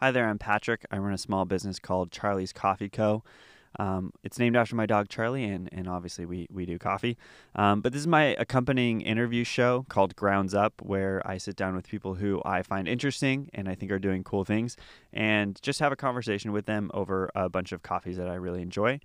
Hi there, I'm Patrick. I run a small business called Charlie's Coffee Co. Um, it's named after my dog Charlie, and, and obviously we, we do coffee. Um, but this is my accompanying interview show called Grounds Up, where I sit down with people who I find interesting and I think are doing cool things, and just have a conversation with them over a bunch of coffees that I really enjoy.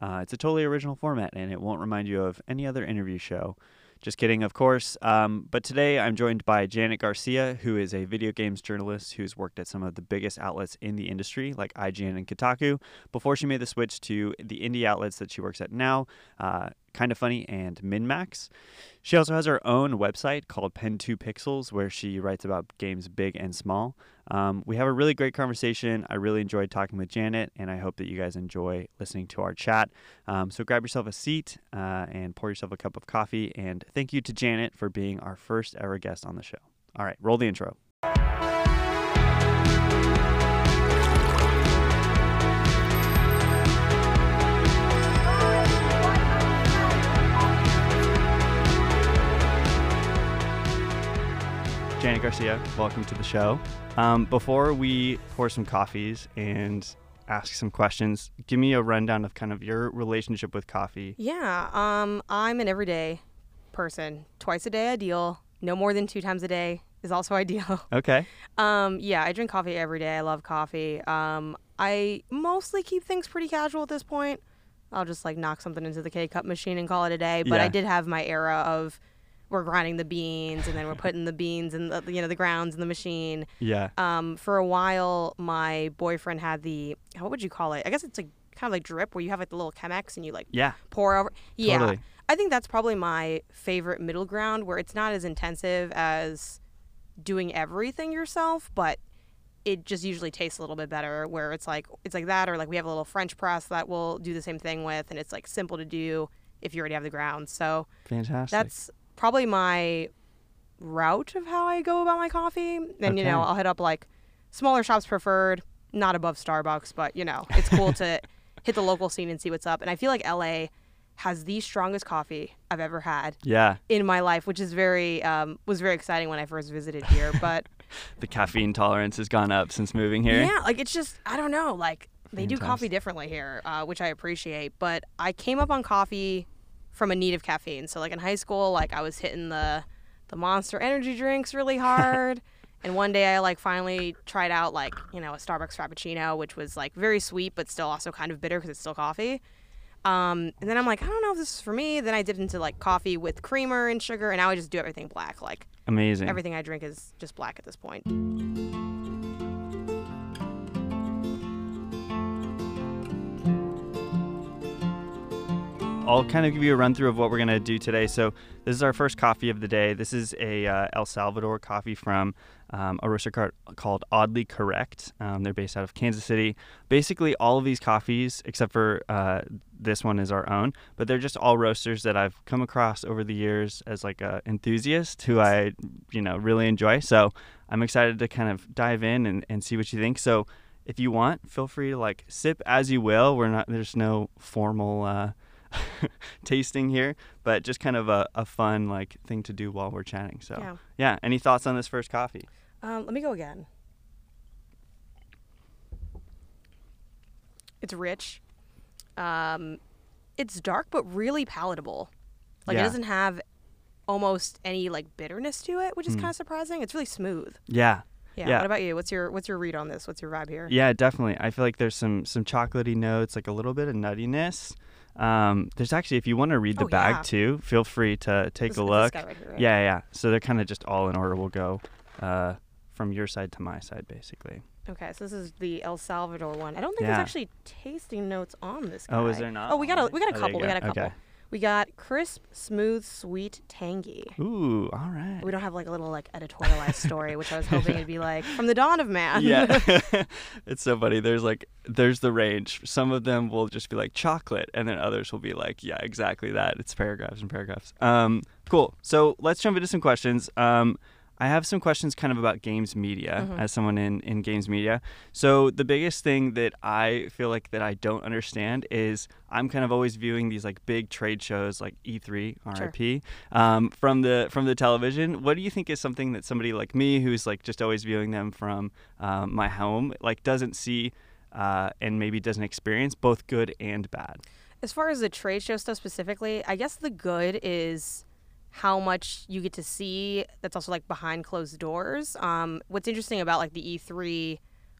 Uh, it's a totally original format, and it won't remind you of any other interview show. Just kidding, of course. Um, but today I'm joined by Janet Garcia, who is a video games journalist who's worked at some of the biggest outlets in the industry, like IGN and Kotaku, before she made the switch to the indie outlets that she works at now. Uh, Kinda Funny and MinnMax She also has her own website called Pen to Pixels, where she writes about games big and small. Um, we have a really great conversation. I really enjoyed talking with Janet, and I hope that you guys enjoy listening to our chat. Um, so grab yourself a seat uh, and pour yourself a cup of coffee. And thank you to Janet for being our first ever guest on the show. All right, roll the intro. Janet Garcia, welcome to the show. Um, before we pour some coffees and ask some questions, give me a rundown of kind of your relationship with coffee. Yeah, um, I'm an everyday person. Twice a day ideal. No more than two times a day is also ideal. Okay. Um, yeah, I drink coffee every day. I love coffee. Um, I mostly keep things pretty casual at this point. I'll just like knock something into the K cup machine and call it a day. But I did have my era of we're grinding the beans and then we're putting the beans and the you know the grounds in the machine. Yeah. Um, for a while, my boyfriend had the what would you call it? I guess it's like kind of like drip where you have like the little Chemex and you like Yeah. pour over. Yeah. Totally. I think that's probably my favorite middle ground where it's not as intensive as doing everything yourself, but it just usually tastes a little bit better where it's like it's like that or like we have a little French press that we'll do the same thing with and it's like simple to do if you already have the grounds. So Fantastic. that's probably my route of how I go about my coffee. And you know, I'll hit up like smaller shops preferred, not above Starbucks, but you know, it's cool to hit the local scene and see what's up. And I feel like LA has the strongest coffee I've ever had yeah. in my life, which is very um, was very exciting when I first visited here. But The caffeine tolerance has gone up since moving here. yeah, like it's just I don't know, like they do coffee differently here, uh, which I appreciate. But I came up on coffee from a need of caffeine. So like in high school, like I was hitting the the Monster Energy drinks really hard. And one day I like finally tried out like, you know, a Starbucks Frappuccino, which was like very sweet, but still also kind of bitter because it's still coffee. Um, and then I'm like, I don't know if this is for me. Then I did into like coffee with creamer and sugar, and now I just do everything black. Like Amazing. everything I drink is just black at this point. I'll kind of give you a run through of what we're going to do today. So, this is our first coffee of the day. This is a uh, El Salvador coffee from um, a roaster car- called Oddly Correct. Um, they're based out of Kansas City. Basically, all of these coffees, except for uh, this one, is our own, but they're just all roasters that I've come across over the years as like a enthusiast who I, you know, really enjoy. So, I'm excited to kind of dive in and, and see what you think. So, if you want, feel free to like sip as you will. We're not, there's no formal. Uh, tasting here, but just kind of a, a fun like thing to do while we're chatting. So Yeah. yeah, any thoughts on this first coffee? Um, let me go again. It's rich. Um, it's dark but really palatable. Like Yeah. it doesn't have almost any like bitterness to it, which is Mm. kind of surprising. It's really smooth. Yeah. Yeah. Yeah. What about you? What's your what's your read on this? What's your vibe here? Yeah, definitely. I feel like there's some some chocolatey notes, like a little bit of nuttiness. Um, there's actually, if you want to read the Oh, bag yeah. too, feel free to take a look. Right here, right? Yeah, yeah. So they're kind of just all in order. We'll go uh, from your side to my side, basically. Okay, so this is the El Salvador one. I don't think there's actually tasting notes on this guy. Oh, is there not? Oh, we got a we got a it? Oh, couple. we got a couple. Okay. We got crisp, smooth, sweet, tangy. Ooh, all right. We don't have like a little like editorialized story, which I was hoping it'd be like from the dawn of man. yeah. It's so funny. There's like there's the range. Some of them will just be like chocolate and then others will be like yeah exactly that. It's paragraphs and paragraphs. Um cool. So let's jump into some questions. Um I have some questions kind of about games media Mhm. as someone in, in games media. So the biggest thing that I feel like that I don't understand is I'm kind of always viewing these like big trade shows like E3 RIP um, from the from the television. What do you think is something that somebody like me who's like just always viewing them from um, my home like doesn't see uh, and maybe doesn't experience both good and bad? As far as the trade show stuff specifically, I guess the good is how much you get to see that's also like behind closed doors. Um, what's interesting about like the E3,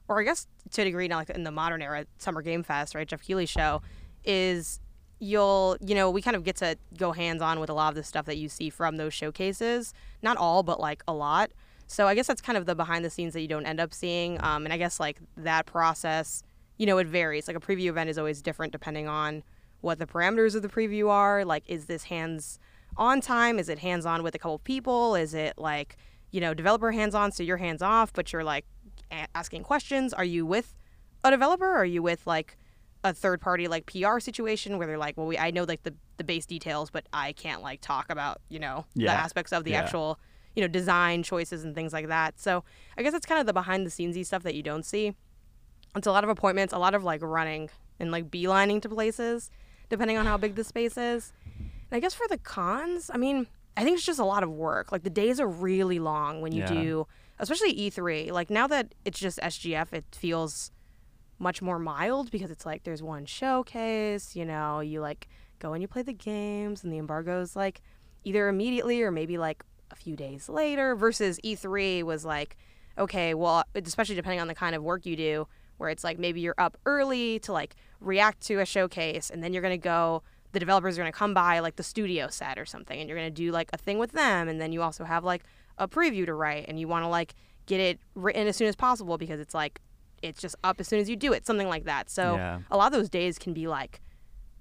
or I guess to a degree now like in the modern era, Summer Game Fest, right, Geoff Keighley show, is you'll you know we kind of get to go hands on with a lot of the stuff that you see from those showcases. Not all, but like a lot. So I guess that's kind of the behind the scenes that you don't end up seeing. Um, and I guess like that process, you know, it varies. Like a preview event is always different depending on what the parameters of the preview are. Like, is this hands on time? Is it hands on with a couple people? Is it like, you know, developer hands on, so you're hands off, but you're like a- asking questions? Are you with a developer? Are you with like a third party like PR situation where they're like, well, we I know like the the base details, but I can't like talk about you know Yeah. the aspects of the Yeah. actual you know design choices and things like that. So I guess it's kind of the behind the scenesy stuff that you don't see. It's a lot of appointments, a lot of like running and like beelining to places, depending on how big the space is. And I guess for the cons, I mean, I think it's just a lot of work. Like the days are really long when you Yeah. do, especially E3. Like now that it's just SGF, it feels much more mild because it's like there's one showcase, you know, you like go and you play the games and the embargo's like either immediately or maybe like a few days later versus E3 was like okay, well, especially depending on the kind of work you do where it's like maybe you're up early to like react to a showcase and then you're going to go the developers are going to come by like the studio set or something and you're going to do like a thing with them and then you also have like a preview to write and you want to like get it written as soon as possible because it's like it's just up as soon as you do it something like that so Yeah. a lot of those days can be like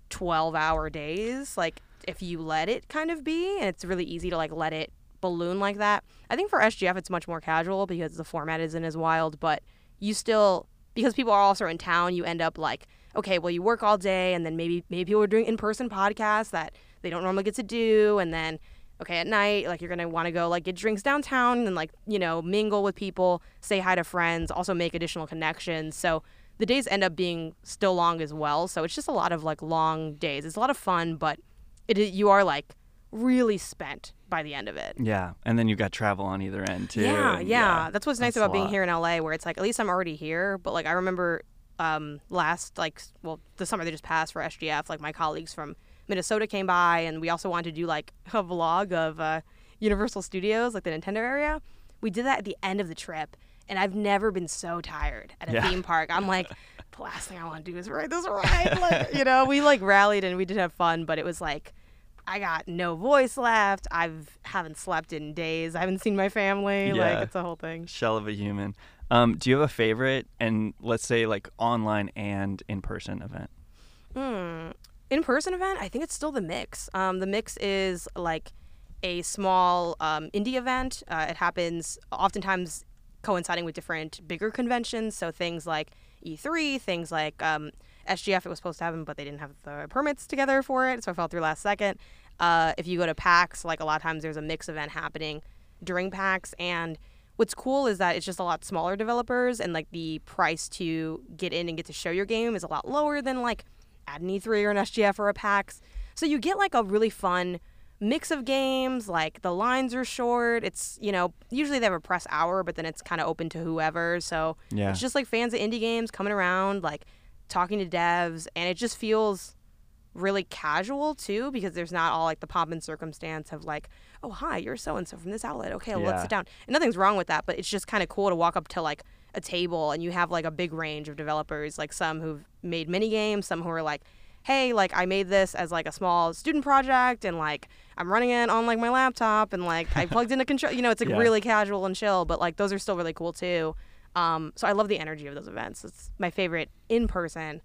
12 hour days like if you let it kind of be and it's really easy to like let it balloon like that i think for sgf it's much more casual because the format isn't as wild but you still because people are also in town you end up like okay well you work all day and then maybe maybe people are doing in-person podcasts that they don't normally get to do and then okay at night like you're gonna want to go like get drinks downtown and like you know mingle with people say hi to friends also make additional connections so the days end up being still long as well so it's just a lot of like long days it's a lot of fun but it you are like really spent by the end of it Yeah, and then you've got travel on either end too. yeah, and yeah, That's what's nice that's about being here in LA, where it's like at least I'm already here. But like I remember um, last like well the summer that just passed for SGF, like my colleagues from Minnesota came by, and we also wanted to do like a vlog of uh, Universal Studios, like the Nintendo area. We did that at the end of the trip, and I've never been so tired at a Yeah. theme park. I'm like. The last thing I want to do is ride this ride. Like, you know, we like rallied and we did have fun, but it was like I got no voice left. I've haven't slept in days. I haven't seen my family. Yeah. Like it's a whole thing. Shell of a human. Um, do you have a favorite and let's say like online and in person event? Hmm. In person event, I think it's still the mix. Um, the mix is like a small um, indie event. Uh, it happens oftentimes coinciding with different bigger conventions. So things like E3, things like um, SGF, it was supposed to happen, but they didn't have the permits together for it, so I fell through last second. Uh, if you go to PAX, like a lot of times there's a mix event happening during PAX, and what's cool is that it's just a lot smaller developers, and like the price to get in and get to show your game is a lot lower than like at an E3 or an SGF or a PAX. So you get like a really fun mix of games. Like the lines are short. It's, you know, usually they have a press hour, but then it's kind of open to whoever. So Yeah. it's just like fans of indie games coming around, like talking to devs. And it just feels really casual too because there's not all like the pomp and circumstance of like, oh, hi, you're so and so from this outlet. Okay, well, Yeah. let's sit down. And nothing's wrong with that, but it's just kind of cool to walk up to like a table and you have like a big range of developers, like some who've made mini games, some who are like, hey, like I made this as like a small student project and like I'm running it on like my laptop and like I plugged in a control. You know, it's like Yeah. really casual and chill, but like those are still really cool too. Um, so I love the energy of those events. It's my favorite in person.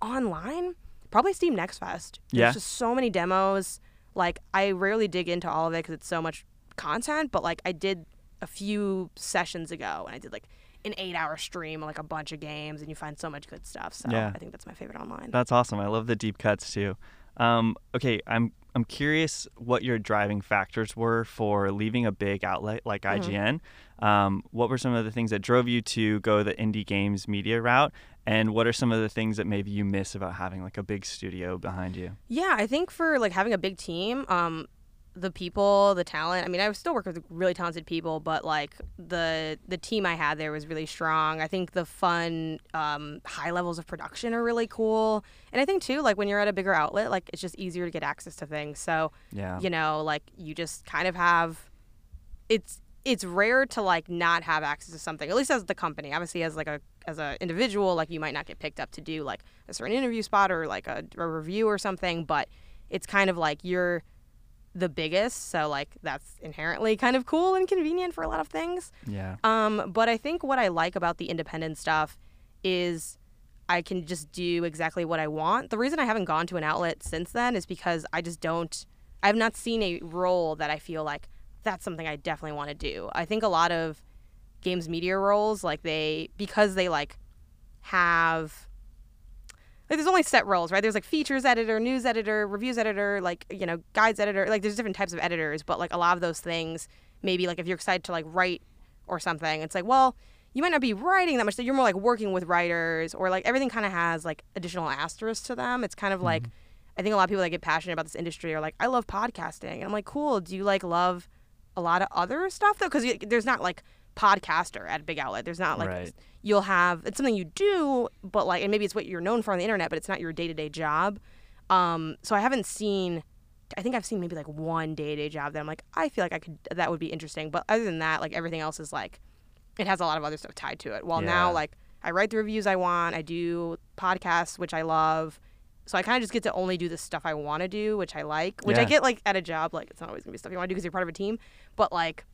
Online, probably Steam Next Fest. There's Yeah. just so many demos. Like I rarely dig into all of it because it's so much content. But like I did a few sessions ago, and I did like an eight-hour stream, of like a bunch of games, and you find so much good stuff. So Yeah. I think that's my favorite online. That's awesome. I love the deep cuts too. Um, okay, I'm I'm curious what your driving factors were for leaving a big outlet like. IGN. Um, what were some of the things that drove you to go the indie games media route? And what are some of the things that maybe you miss about having like a big studio behind you? Yeah, I think for like having a big team, um, the people, the talent. I mean, I still work with really talented people, but like the the team I had there was really strong. I think the fun, um, high levels of production are really cool, and I think too, like when you're at a bigger outlet, like it's just easier to get access to things. So Yeah. you know, like you just kind of have. It's it's rare to like not have access to something, at least as the company. Obviously, as like a as an individual, like you might not get picked up to do like a certain interview spot or like a, a review or something, but it's kind of like you're the biggest, so like that's inherently kind of cool and convenient for a lot of things. Yeah. Um, but I think what I like about the independent stuff is I can just do exactly what I want. The reason I haven't gone to an outlet since then is because I just don't. I have not seen a role that I feel like that's something I definitely want to do. I think a lot of games media roles, like they because they like have like there's only set roles, right? There's like features editor, news editor, reviews editor, like you know, guides editor. Like there's different types of editors, but like a lot of those things, maybe like if you're excited to like write or something, it's like, well, you might not be writing that much. So you're more like working with writers, or like everything kind of has like additional asterisks to them. It's kind of like mm-hmm. I think a lot of people that get passionate about this industry are like, I love podcasting, and I'm like, cool. Do you like love a lot of other stuff though? Because there's not like podcaster at a big outlet. There's not like Right. you'll have it's something you do, but like and maybe it's what you're known for on the internet, but it's not your day to day job. Um, so I haven't seen. I think I've seen maybe like one day to day job that I'm like, I feel like I could that would be interesting. But other than that, like everything else is like, it has a lot of other stuff tied to it. While now, like I write the reviews I want, I do podcasts which I love. So I kind of just get to only do the stuff I want to do, which I like, which I get like at a job. Like it's not always gonna be stuff you want to do because you're part of a team, but like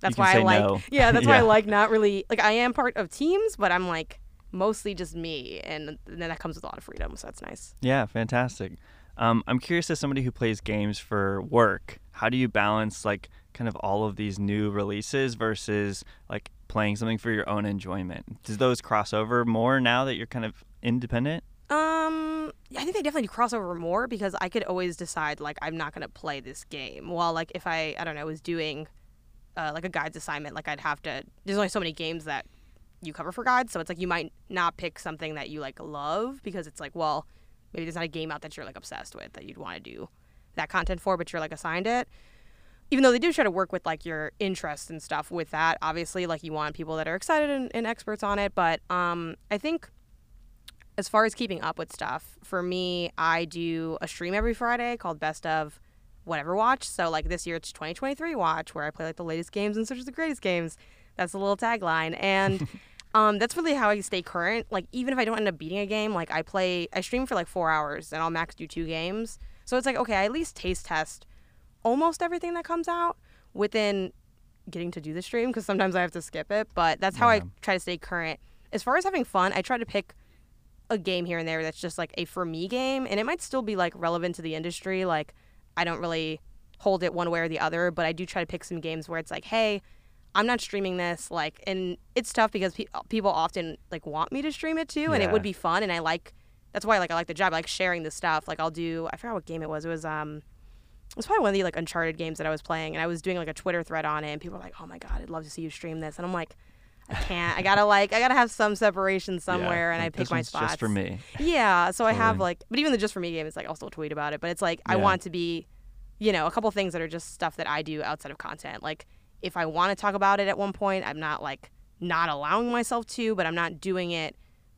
that's why I like. no. Yeah, that's why I like not really like I am part of teams, but I'm like mostly just me, and then that comes with a lot of freedom, so that's nice. Yeah, fantastic. Um, I'm curious as somebody who plays games for work, how do you balance like kind of all of these new releases versus like playing something for your own enjoyment? Does those cross over more now that you're kind of independent? Um, I think they definitely cross over more because I could always decide like I'm not gonna play this game. While like if I I don't know was doing uh, like a guides assignment, like I'd have to. There's only so many games that you cover for guides, so it's like you might not pick something that you like love because it's like well maybe there's not a game out that you're like obsessed with that you'd want to do that content for, but you're like assigned it. Even though they do try to work with like your interests and stuff with that, obviously like you want people that are excited and, and experts on it. But um, I think as far as keeping up with stuff, for me, I do a stream every Friday called Best of Whatever Watch. So like this year it's 2023 Watch, where I play like the latest games and search the greatest games. That's the little tagline, and um, that's really how I stay current. Like even if I don't end up beating a game, like I play, I stream for like four hours, and I'll max do two games. So it's like okay, I at least taste test almost everything that comes out within getting to do the stream because sometimes I have to skip it. But that's how I try to stay current. As far as having fun, I try to pick a game here and there that's just like a for me game, and it might still be like relevant to the industry. Like I don't really hold it one way or the other, but I do try to pick some games where it's like, hey, I'm not streaming this. Like, and it's tough because pe- people often like want me to stream it too, and it would be fun, and I like. That's why like I like the job. I like sharing the stuff. Like I'll do. I forgot what game it was. It was um. It was probably one of the like Uncharted games that I was playing, and I was doing like a Twitter thread on it, and people were like, "Oh my god, I'd love to see you stream this," and I'm like, "I can't. I gotta like, I gotta have some separation somewhere, Yeah, and I pick my spots." Just for me. Yeah, so I have like, but even the just for me game is like I'll still tweet about it, but it's like I want to be, you know, a couple things that are just stuff that I do outside of content. Like if I want to talk about it at one point, I'm not like not allowing myself to, but I'm not doing it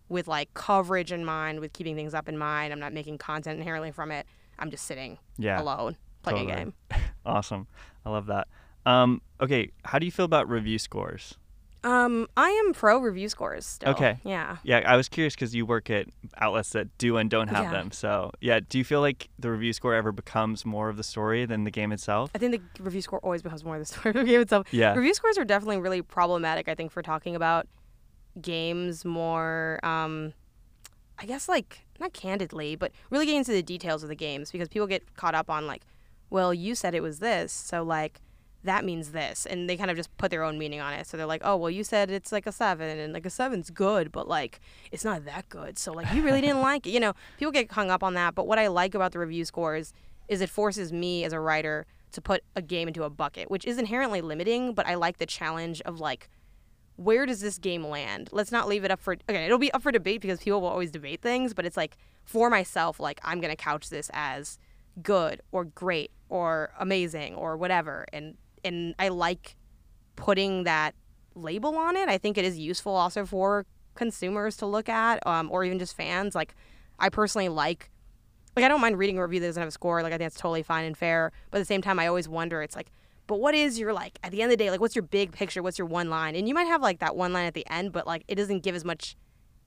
with like coverage in mind, with keeping things up in mind. I'm not making content inherently from it. I'm just sitting Yeah. alone playing a game. Awesome. I love that. Um, okay, how do you feel about review scores? Um, I am pro review scores. Still. Okay. Yeah. Yeah, I was curious because you work at outlets that do and don't have Yeah. them. So, yeah, do you feel like the review score ever becomes more of the story than the game itself? I think the review score always becomes more of the story of the game itself. Yeah. Review scores are definitely really problematic, I think, for talking about games more, um, I guess, like, not candidly, but really getting into the details of the games because people get caught up on, like, well, you said it was this, so, like, that means this. And they kind of just put their own meaning on it. So they're like, oh, well, you said it's like a seven, and like a seven's good, but like, it's not that good. So, like, you really didn't like it. You know, people get hung up on that. But what I like about the review scores is it forces me as a writer to put a game into a bucket, which is inherently limiting, but I like the challenge of like where does this game land? Let's not leave it up for okay, it'll be up for debate because people will always debate things, but it's like for myself like I'm going to couch this as good or great or amazing or whatever and and I like putting that label on it. I think it is useful also for consumers to look at um, or even just fans like I personally like like I don't mind reading a review that doesn't have a score. Like I think it's totally fine and fair. But at the same time, I always wonder. It's like, but what is your like at the end of the day? Like, what's your big picture? What's your one line? And you might have like that one line at the end, but like it doesn't give as much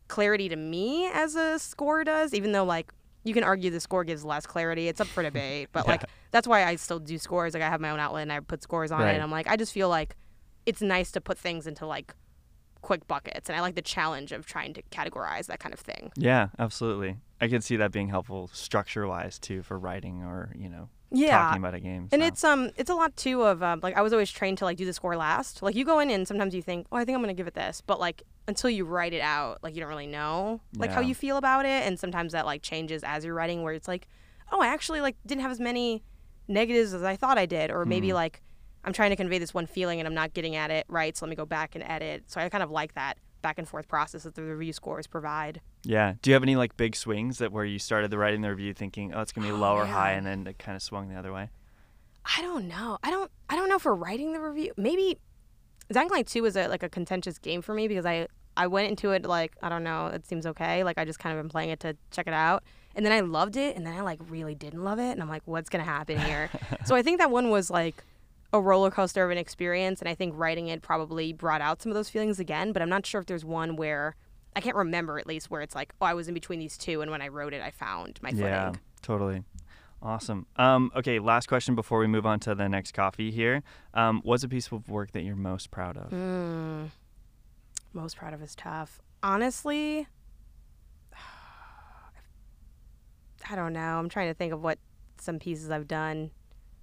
clarity to me as a score does. Even though like you can argue the score gives less clarity. It's up for debate. But like that's why I still do scores. Like I have my own outlet and I put scores on Right. it. And I'm like, I just feel like it's nice to put things into like quick buckets, and I like the challenge of trying to categorize that kind of thing. Yeah, absolutely. I can see that being helpful structure wise too for writing or you know Yeah, talking about a game. And it's um it's a lot too of um like I was always trained to like do the score last. Like you go in and sometimes you think, oh, I think I'm gonna give it this, but like until you write it out, like you don't really know like how you feel about it, and sometimes that like changes as you're writing, where it's like, oh, I actually like didn't have as many negatives as I thought I did, or maybe Mhm. like I'm trying to convey this one feeling and I'm not getting at it right, so let me go back and edit. So I kind of like that back and forth process that the review scores provide. yeah. Do you have any like big swings that where you started the writing the review thinking, oh, it's gonna be Oh, low or high, and then it kind of swung the other way? I don't know. I don't. I don't know for writing the review. Maybe Zangling Two was a like a contentious game for me because I I went into it like I don't know. It seems okay. Like I just kind of been playing it to check it out, and then I loved it, and then I like really didn't love it, and I'm like, what's gonna happen here? so I think that one was like a roller coaster of an experience, and I think writing it probably brought out some of those feelings again. But I'm not sure if there's one where I can't remember at least where it's like, oh, I was in between these two, and when I wrote it, I found my footing. Yeah, totally. Awesome. Um, okay, last question before we move on to the next coffee here. Um, what's a piece of work that you're most proud of? Mm, most proud of is tough. Honestly, I don't know. I'm trying to think of what some pieces I've done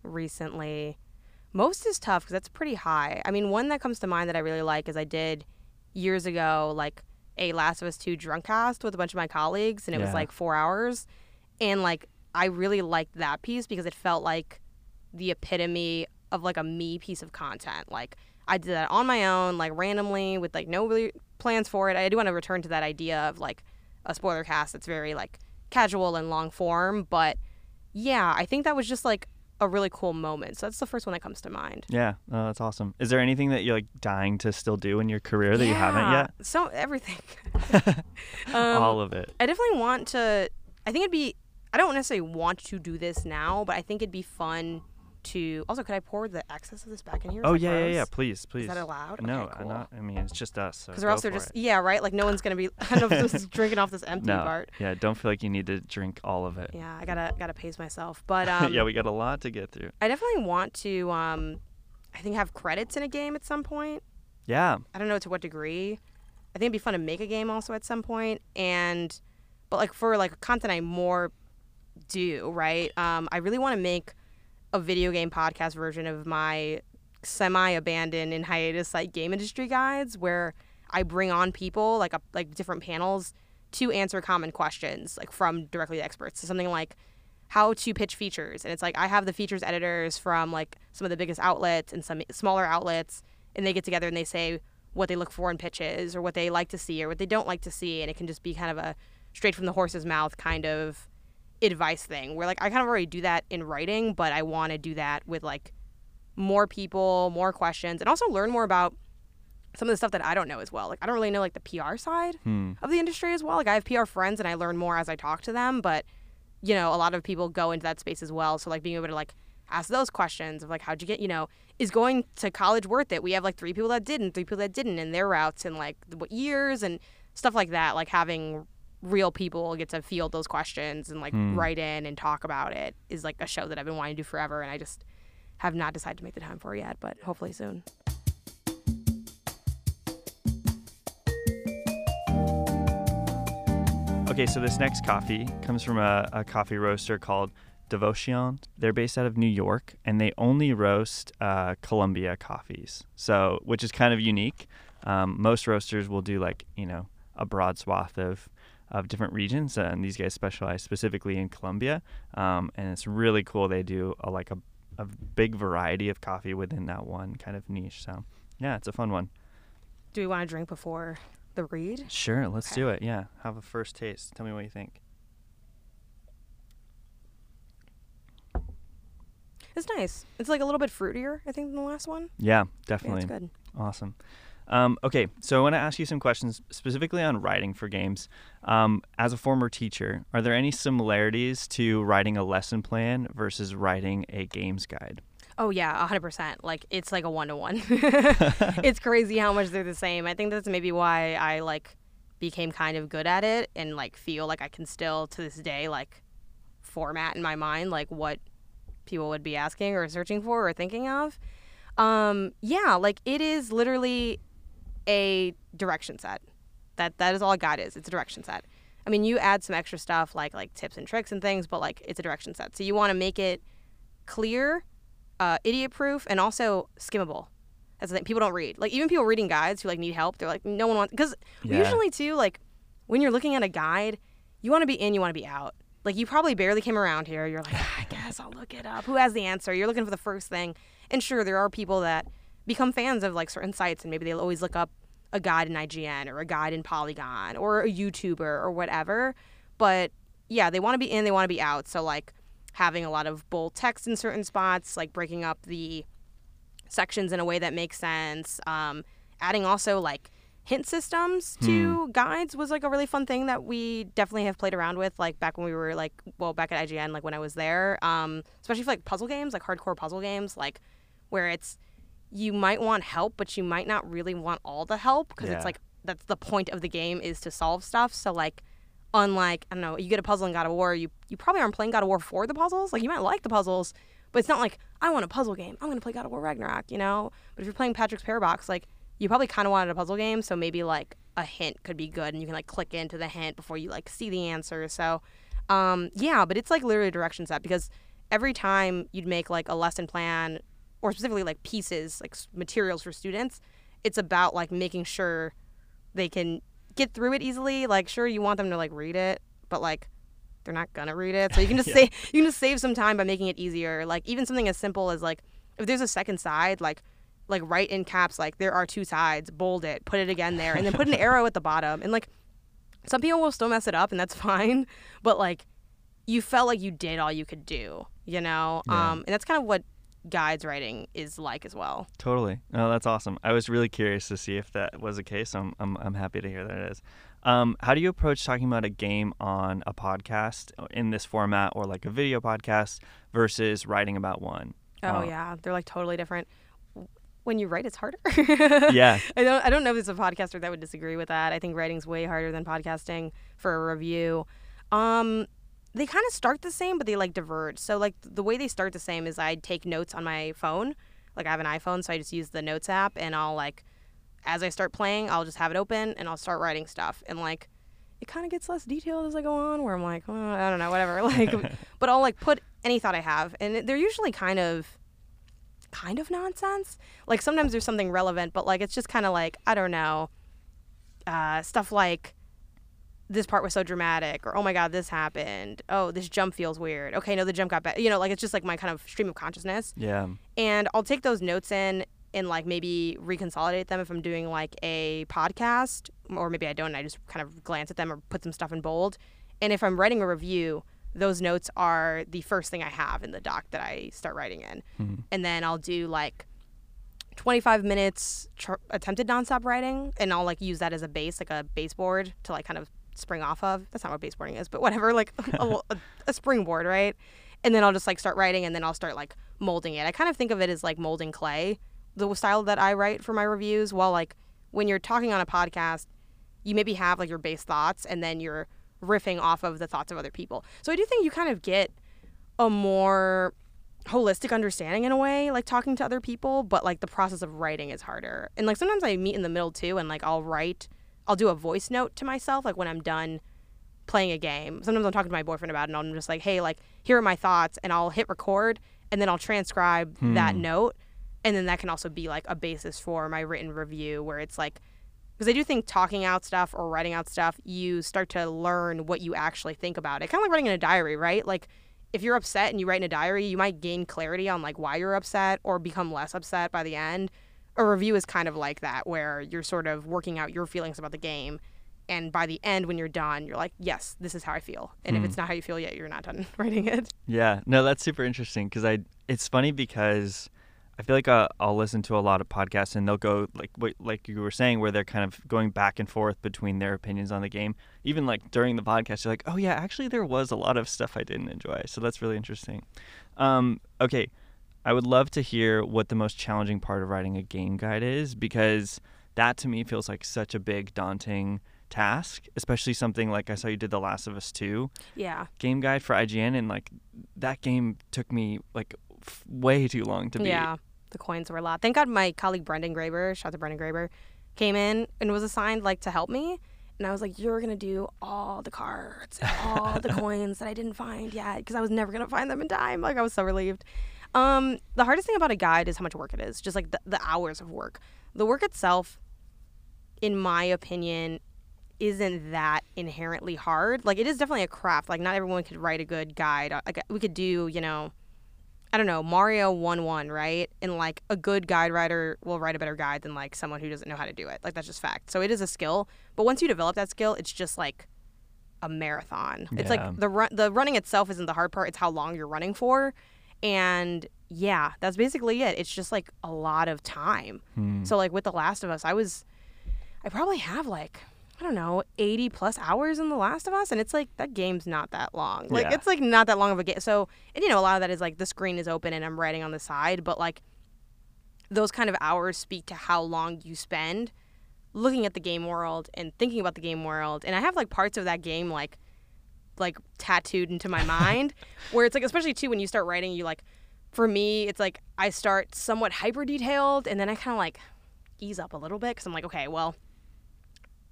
recently. Most is tough because that's pretty high. I mean, one that comes to mind that I really like is I did years ago, like a Last of Us 2 drunk cast with a bunch of my colleagues, and it was like four hours. And like, I really liked that piece because it felt like the epitome of like a me piece of content. Like, I did that on my own, like randomly with like no really plans for it. I do want to return to that idea of like a spoiler cast that's very like casual and long form, but yeah, I think that was just like a really cool moment. So that's the first one that comes to mind. Yeah, oh, that's awesome. Is there anything that you're like dying to still do in your career that you haven't yet? So everything. um, All of it. I definitely want to. I think it'd be. I don't necessarily want to do this now, but I think it'd be fun to. Also, could I pour the excess of this back in here? Is Oh yeah, yeah, gross? yeah. Please, please. Is that allowed? No, okay, cool. not. I mean, it's just us. So Because or go else they're for just it. yeah, right. Like no one's gonna be. I don't know if this is drinking off this empty no. part. Yeah, don't feel like you need to drink all of it. Yeah, I gotta gotta pace myself. But um, yeah, we got a lot to get through. I definitely want to. Um, I think have credits in a game at some point. Yeah, I don't know to what degree. I think it'd be fun to make a game also at some point, and but like for like content I more do right. Um, I really want to make a video game podcast version of my semi-abandoned and hiatus like game industry guides, where I bring on people like a, like different panels to answer common questions like from directly to experts. So something like how to pitch features, and it's like I have the features editors from like some of the biggest outlets and some smaller outlets, and they get together and they say what they look for in pitches or what they like to see or what they don't like to see, and it can just be kind of a straight from the horse's mouth kind of advice thing where like I kind of already do that in writing, but I want to do that with like more people, more questions, and also learn more about some of the stuff that I don't know as well. Like I don't really know like the PR side Hmm. of the industry as well. Like I have PR friends and I learn more as I talk to them, but you know, a lot of people go into that space as well. So like being able to like ask those questions of like how'd you get, you know, is going to college worth it? We have like three people that did and three people that didn't in their routes and like what years and stuff like that. Like having real people get to field those questions and like Hmm. write in and talk about it is like a show that I've been wanting to do forever and I just have not decided to make the time for yet, but hopefully soon. Okay, so this next coffee comes from a, a coffee roaster called Devoción. They're based out of New York, and they only roast uh, Colombia coffees. So, which is kind of unique. Um, most roasters will do like you know a broad swath of of different regions, uh, and these guys specialize specifically in Colombia, um, and it's really cool. They do a, like a a big variety of coffee within that one kind of niche. So yeah, it's a fun one. Do we want to drink before the read? Sure, let's Okay. do it. Yeah, have a first taste. Tell me what you think. It's nice. It's like a little bit fruitier, I think, than the last one. Yeah, Yeah, definitely. it's good. Awesome. Um, okay, so I want to ask you some questions specifically on writing for games. Um, as a former teacher, are there any similarities to writing a lesson plan versus writing a games guide? Oh yeah, hundred percent. Like it's like a one to one. It's crazy how much they're the same. I think that's maybe why I like became kind of good at it and like feel like I can still to this day like format in my mind like what people would be asking or searching for or thinking of. Um, yeah, like it is literally a direction set. That that is all a guide is. It's a direction set. I mean, you add some extra stuff like like tips and tricks and things, but like it's a direction set. So you want to make it clear, uh, idiot proof, and also skimmable. That's the thing. People don't read. Like even people reading guides who like need help, they're like, no one wants because Yeah. usually too like when you're looking at a guide, you want to be in, you want to be out. Like you probably barely came around here. You're like, "Ah, I guess I'll look it up. Who has the answer? You're looking for the first thing. And sure, there are people that become fans of like certain sites, and maybe they'll always look up a guide in IGN or a guide in Polygon or a YouTuber or whatever. But yeah, they want to be in, they want to be out. So like having a lot of bold text in certain spots, like breaking up the sections in a way that makes sense. Um, adding also like hint systems to guides was like a really fun thing that we definitely have played around with like back when we were like well back at IGN like when I was there um, especially for like puzzle games like hardcore puzzle games like where it's you might want help but you might not really want all the help because Yeah. it's like that's the point of the game is to solve stuff so like unlike I don't know, you get a puzzle in God of War, you you probably aren't playing God of War for the puzzles. Like you might like the puzzles, but it's not like I want a puzzle game. I'm gonna play God of War Ragnarok, you know. But if you're playing Patrick's Parabox, like you probably kind of wanted a puzzle game, so maybe like a hint could be good, and you can like click into the hint before you like see the answer. So, um, yeah, but it's like literally a direction set because every time you'd make like a lesson plan or specifically like pieces like materials for students, it's about like making sure they can get through it easily. Like, sure, you want them to like read it, but like they're not gonna read it. So you can just Yeah. say you can just save some time by making it easier. Like even something as simple as like if there's a second side, like like write in caps like there are two sides, bold it, put it again there, and then put an arrow at the bottom. And like some people will still mess it up, and that's fine. But like you felt like you did all you could do, you know. Yeah. Um, and that's kind of what guides writing is like as well. Totally. No, that's awesome. I was really curious to see if that was the case. I'm I'm, I'm happy to hear that it is. Um, how do you approach talking about a game on a podcast in this format or like a video podcast versus writing about one? Oh Uh, yeah, they're like totally different. When you write, it's harder. Yeah. I don't. I don't know if there's a podcaster that would disagree with that. I think writing's way harder than podcasting for a review. Um, they kind of start the same, but they like diverge. So like the way they start the same is I take notes on my phone. Like I have an iPhone, so I just use the notes app, and I'll like, as I start playing, I'll just have it open and I'll start writing stuff, and like, it kind of gets less detailed as I go on. Where I'm like, oh, I don't know, whatever. Like, but I'll like put any thought I have, and they're usually kind of kind of nonsense. Like sometimes there's something relevant, but like it's just kind of like I don't know, uh, stuff like this part was so dramatic, or oh my god, this happened. Oh, this jump feels weird. Okay, no, the jump got better. You know, like it's just like my kind of stream of consciousness, Yeah. and I'll take those notes in and like maybe reconsolidate them if I'm doing like a podcast, or maybe I don't. And I just kind of glance at them or put some stuff in bold. And if I'm writing a review, those notes are the first thing I have in the doc that I start writing in Mhm. and then I'll do like 25 minutes tr- attempted nonstop writing, and I'll like use that as a base, like a baseboard to like kind of spring off of. That's not what baseboarding is, but whatever, like a, a, a springboard, right? And then I'll just like start writing, and then I'll start like molding it. I kind of think of it as like molding clay, the style that I write for my reviews. While like when you're talking on a podcast, you maybe have like your base thoughts, and then you're riffing off of the thoughts of other people. So I do think you kind of get a more holistic understanding in a way, like talking to other people, but like the process of writing is harder. And like sometimes I meet in the middle too, and like I'll write, I'll do a voice note to myself, like when I'm done playing a game. Sometimes I'm talking to my boyfriend about it, and I'm just like, hey, like here are my thoughts, and I'll hit record, and then I'll transcribe that Hmm. note, and then that can also be like a basis for my written review, where it's like because I do think talking out stuff or writing out stuff, you start to learn what you actually think about it. Kind of like writing in a diary, right? Like if you're upset and you write in a diary, you might gain clarity on like why you're upset or become less upset by the end. A review is kind of like that, where you're sort of working out your feelings about the game. And by the end, when you're done, you're like, yes, this is how I feel. And if Hmm. it's not how you feel yet, you're not done writing it. Yeah, no, that's super interesting because I. It's funny because I feel like uh, I'll listen to a lot of podcasts and they'll go like what like you were saying where they're kind of going back and forth between their opinions on the game. Even like during the podcast, you're like, oh yeah, actually there was a lot of stuff I didn't enjoy. So that's really interesting. Um, okay, I would love to hear what the most challenging part of writing a game guide is because that to me feels like such a big daunting task, especially something like I saw you did The Last of Us 2 Yeah. game guide for IGN, and like that game took me like f- way too long to beat. Yeah, the coins were a lot. Thank God my colleague Brendan Graeber, shout out to Brendan Graeber, came in and was assigned like to help me. And I was like, "You're gonna do all the cards, and all the coins that I didn't find yet, because I was never gonna find them in time." Like I was so relieved. Um, the hardest thing about a guide is how much work it is. Just like the, the hours of work. The work itself, in my opinion, isn't that inherently hard. Like it is definitely a craft. Like not everyone could write a good guide. Like we could do, you know, I don't know, Mario one one, right? And like a good guide writer will write a better guide than like someone who doesn't know how to do it. Like that's just fact. So it is a skill. But once you develop that skill, it's just like a marathon. It's like the run the running itself isn't the hard part, it's how long you're running for. And yeah, that's basically it. It's just like a lot of time. Hmm. So like with The Last of Us, I was I probably have like I don't know, 80 plus hours in The Last of Us and it's like that game's not that long. Like Yeah. it's like not that long of a game. So, and you know, a lot of that is like the screen is open and I'm writing on the side, but like those kind of hours speak to how long you spend looking at the game world and thinking about the game world. And I have like parts of that game like like tattooed into my mind where it's like especially too when you start writing you like for me it's like I start somewhat hyper detailed and then I kind of like ease up a little bit cuz I'm like okay, well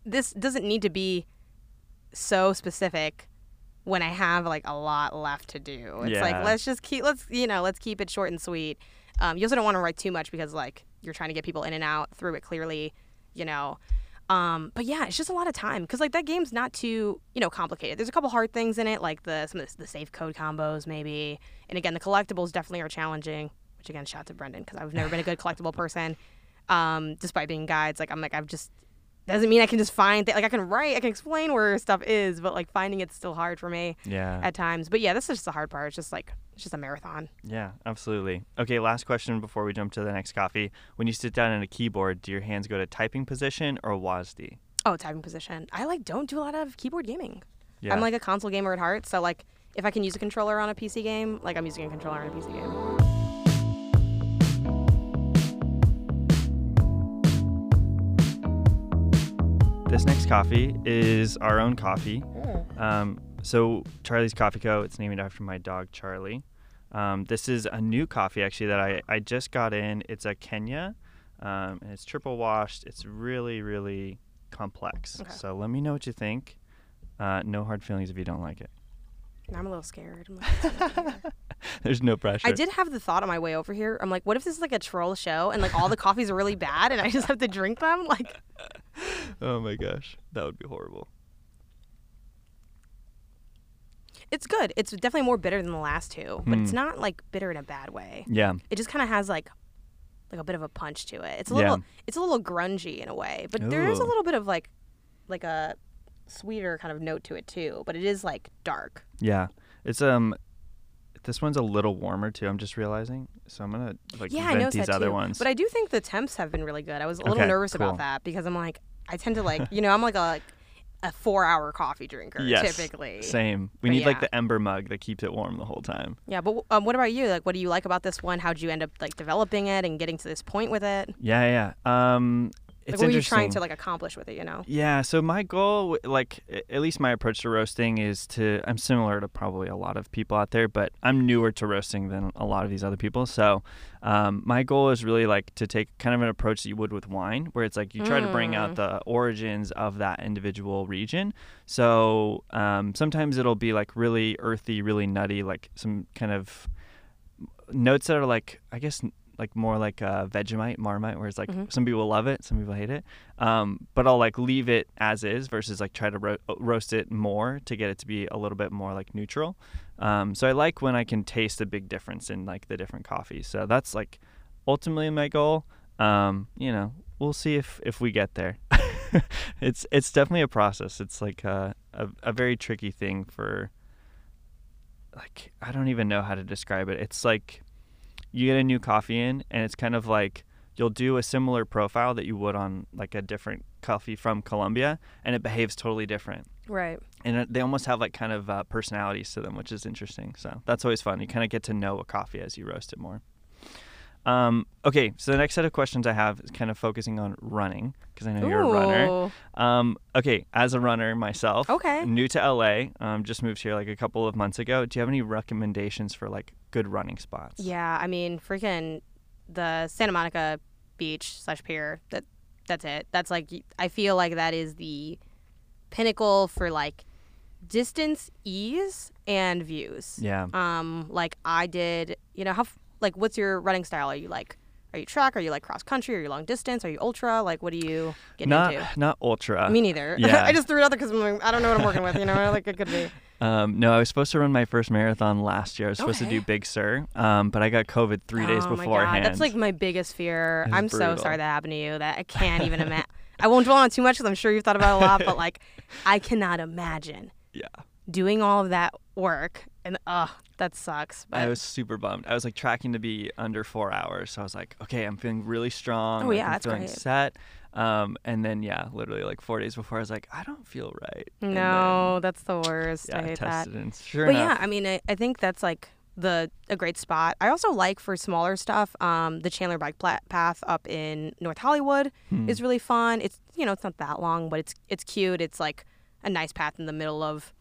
this doesn't need to be so specific when I have like a lot left to do. It's like let's just keep let's you know let's keep it short and sweet. Um, you also don't want to write too much because like you're trying to get people in and out through it clearly, you know. Um, but yeah, it's just a lot of time because like that game's not too you know complicated. There's a couple hard things in it like the some of the, the safe code combos maybe, and again the collectibles definitely are challenging. Which again, shout out to Brendan because I've never been a good collectible person. Um, despite being guides, like I'm like I've just doesn't mean I can just find th- like I can write, I can explain where stuff is, but like finding it's still hard for me Yeah. at times. But yeah, this is just the hard part. It's just like it's just a marathon. Yeah, absolutely. Okay, last question before we jump to the next coffee. When you sit down at a keyboard, do your hands go to typing position or WASD? Oh, typing position. I like don't do a lot of keyboard gaming. Yeah. I'm like a console gamer at heart, so like if I can use a controller on a PC game, like I'm using a controller on a PC game. This next coffee is our own coffee. Um, so Charlie's Coffee Co. It's named after my dog Charlie. Um, this is a new coffee actually that I, I just got in. It's a Kenya, um, and it's triple washed. It's really really complex. Okay. So let me know what you think. Uh, no hard feelings if you don't like it. I'm a little scared. Like, "What's over here?" There's no pressure. I did have the thought on my way over here. I'm like, what if this is like a troll show and like all the coffees are really bad and I just have to drink them? Like, Oh my gosh, that would be horrible. it's good. It's definitely more bitter than the last two, but it's Hmm. not like bitter in a bad way. Yeah. It just kind of has like like a bit of a punch to it. It's a Yeah. little it's a little grungy in a way, but there is a little bit of like like a sweeter kind of note to it too, but it is like dark. Yeah, it's um, this one's a little warmer too. I'm just realizing, so I'm gonna like yeah, vent noticed these other too. ones. But I do think the temps have been really good. I was a little Okay, nervous cool. about that because I'm like I tend to like, you know, I'm like a like a 4-hour coffee drinker yes, typically. same. We But need like the ember mug that keeps it warm the whole time. Yeah, but um, what about you? Like what do you like about this one? How'd you end up like developing it and getting to this point with it? Yeah, yeah. Um, Like it's what were you trying to like accomplish with it, you know? Yeah, so my goal, like at least my approach to roasting, is to. I'm similar to probably a lot of people out there, but I'm newer to roasting than a lot of these other people. So, um, my goal is really like to take kind of an approach that you would with wine, where it's like you try to bring out Mm. the origins of that individual region. So um, sometimes it'll be like really earthy, really nutty, like some kind of notes that are like I guess like more like uh, Vegemite, Marmite, where it's like Mhm. some people love it, some people hate it. Um, but I'll like leave it as is versus like try to ro- roast it more to get it to be a little bit more like neutral. Um, so I like when I can taste a big difference in like the different coffees. So that's like ultimately my goal. Um, you know, we'll see if if we get there. it's it's definitely a process. It's like a, a a very tricky thing for like I don't even know how to describe it. It's like you get a new coffee in and it's kind of like you'll do a similar profile that you would on like a different coffee from Colombia and it behaves totally different. Right. And they almost have like kind of uh, personalities to them, which is interesting. So that's always fun. You kind of get to know a coffee as you roast it more. Um, okay, so the next set of questions I have is kind of focusing on running because I know you're a runner. Um, okay, as a runner myself, Okay. new to LA, um, just moved here like a couple of months ago. Do you have any recommendations for like good running spots? Yeah, I mean, freaking the Santa Monica beach slash pier. That that's it. That's like I feel like that is the pinnacle for like distance, ease, and views. Yeah. Um, like I did. You know how like what's your running style? Are you like are you track? Are you like cross country? Are you long distance? Are you ultra? Like what do you get not into? not ultra. Me neither. yeah. I just threw it out there because I don't know what I'm working with. You know, like it could be. Um, no, I was supposed to run my first marathon last year. I was supposed to do Big Sur, um, but I got COVID three days oh beforehand. My God. That's like my biggest fear. It's I'm so sorry that happened to you. That I can't even imagine. I won't dwell on it too much because I'm sure you've thought about it a lot. But like, I cannot imagine yeah. doing all of that work and ugh, that sucks. But I was super bummed. I was like tracking to be under four hours, so I was like, okay, I'm feeling really strong. Oh, yeah, I'm that's feeling great. set. Um, and then yeah, literally like four days before, I was like, I don't feel right. And no, that's the worst. then, I yeah, hate that. tested and sure but enough, yeah, I mean, I, I think that's like the a great spot. I also like for smaller stuff, um, the Chandler Bike Path up in North Hollywood Hmm. is really fun. It's you know it's not that long, but it's it's cute. It's like a nice path in the middle of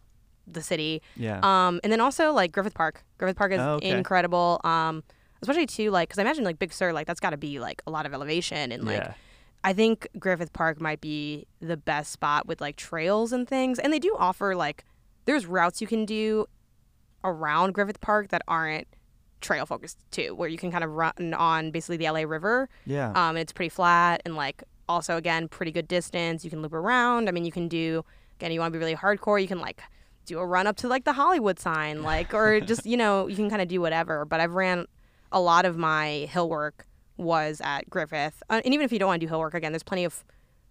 the city. yeah, Um, and then also like Griffith Park. Griffith Park is Oh, okay. incredible. Um, especially too like because I imagine like Big Sur like that's got to be like a lot of elevation and like yeah, I think Griffith Park might be the best spot with like trails and things. And they do offer like there's routes you can do around Griffith Park that aren't trail focused too, where you can kind of run on basically the LA River. yeah. Um, and it's pretty flat and like also again pretty good distance. You can loop around. I mean, you can do again. You want to be really hardcore. You can like do a run up to like the Hollywood sign, like or just you know you can kind of do whatever. But I've ran a lot of my hill work was at Griffith, uh, and even if you don't want to do hill work again, there's plenty of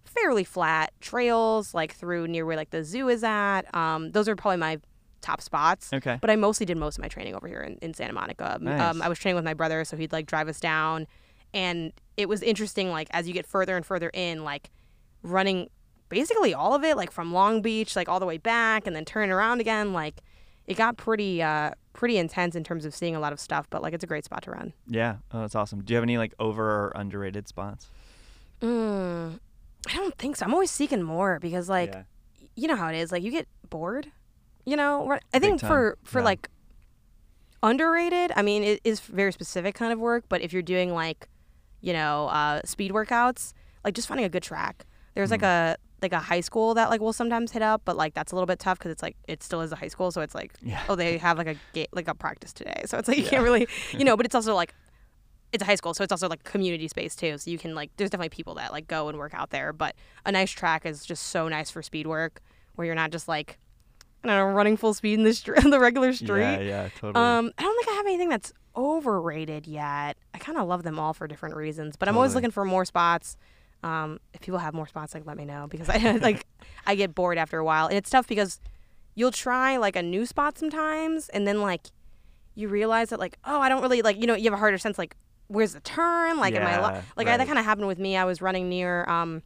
fairly flat trails like through near where like the zoo is at. Um, those are probably my top spots. okay. But I mostly did most of my training over here in, in Santa Monica. Um, Nice. Um, I was training with my brother, so he'd like drive us down, and it was interesting. Like as you get further and further in, like running basically all of it, like from Long Beach, like all the way back, and then turning around again. Like it got pretty uh pretty intense in terms of seeing a lot of stuff. But like it's a great spot to run. Yeah. Oh, that's awesome. Do you have any like over or underrated spots? Mm, I don't think so. I'm always seeking more because like yeah. you know how it is. Like you get bored. You know, I think for for yeah. like underrated. I mean, it is very specific kind of work. But if you're doing like, you know, uh, speed workouts, like just finding a good track. There's like Mm. a like a high school that like will sometimes hit up, but like that's a little bit tough because it's like it still is a high school, so it's like Yeah. oh they have like a ga- like a practice today, so it's like you Yeah. can't really you know. But it's also like it's a high school, so it's also like community space too. So you can like there's definitely people that like go and work out there. But a nice track is just so nice for speed work, where you're not just like I don't know running full speed in the street, the regular street. Yeah. Yeah. Totally. Um, I don't think I have anything that's overrated yet. I kind of love them all for different reasons, but I'm always looking for more spots. Um, if people have more spots, like let me know because I like I get bored after a while, and it's tough because you'll try like a new spot sometimes, and then like you realize that like oh I don't really like you know you have a harder sense like where's the turn like am I lo-? Yeah, like I, that kind of happened with me. I was running near um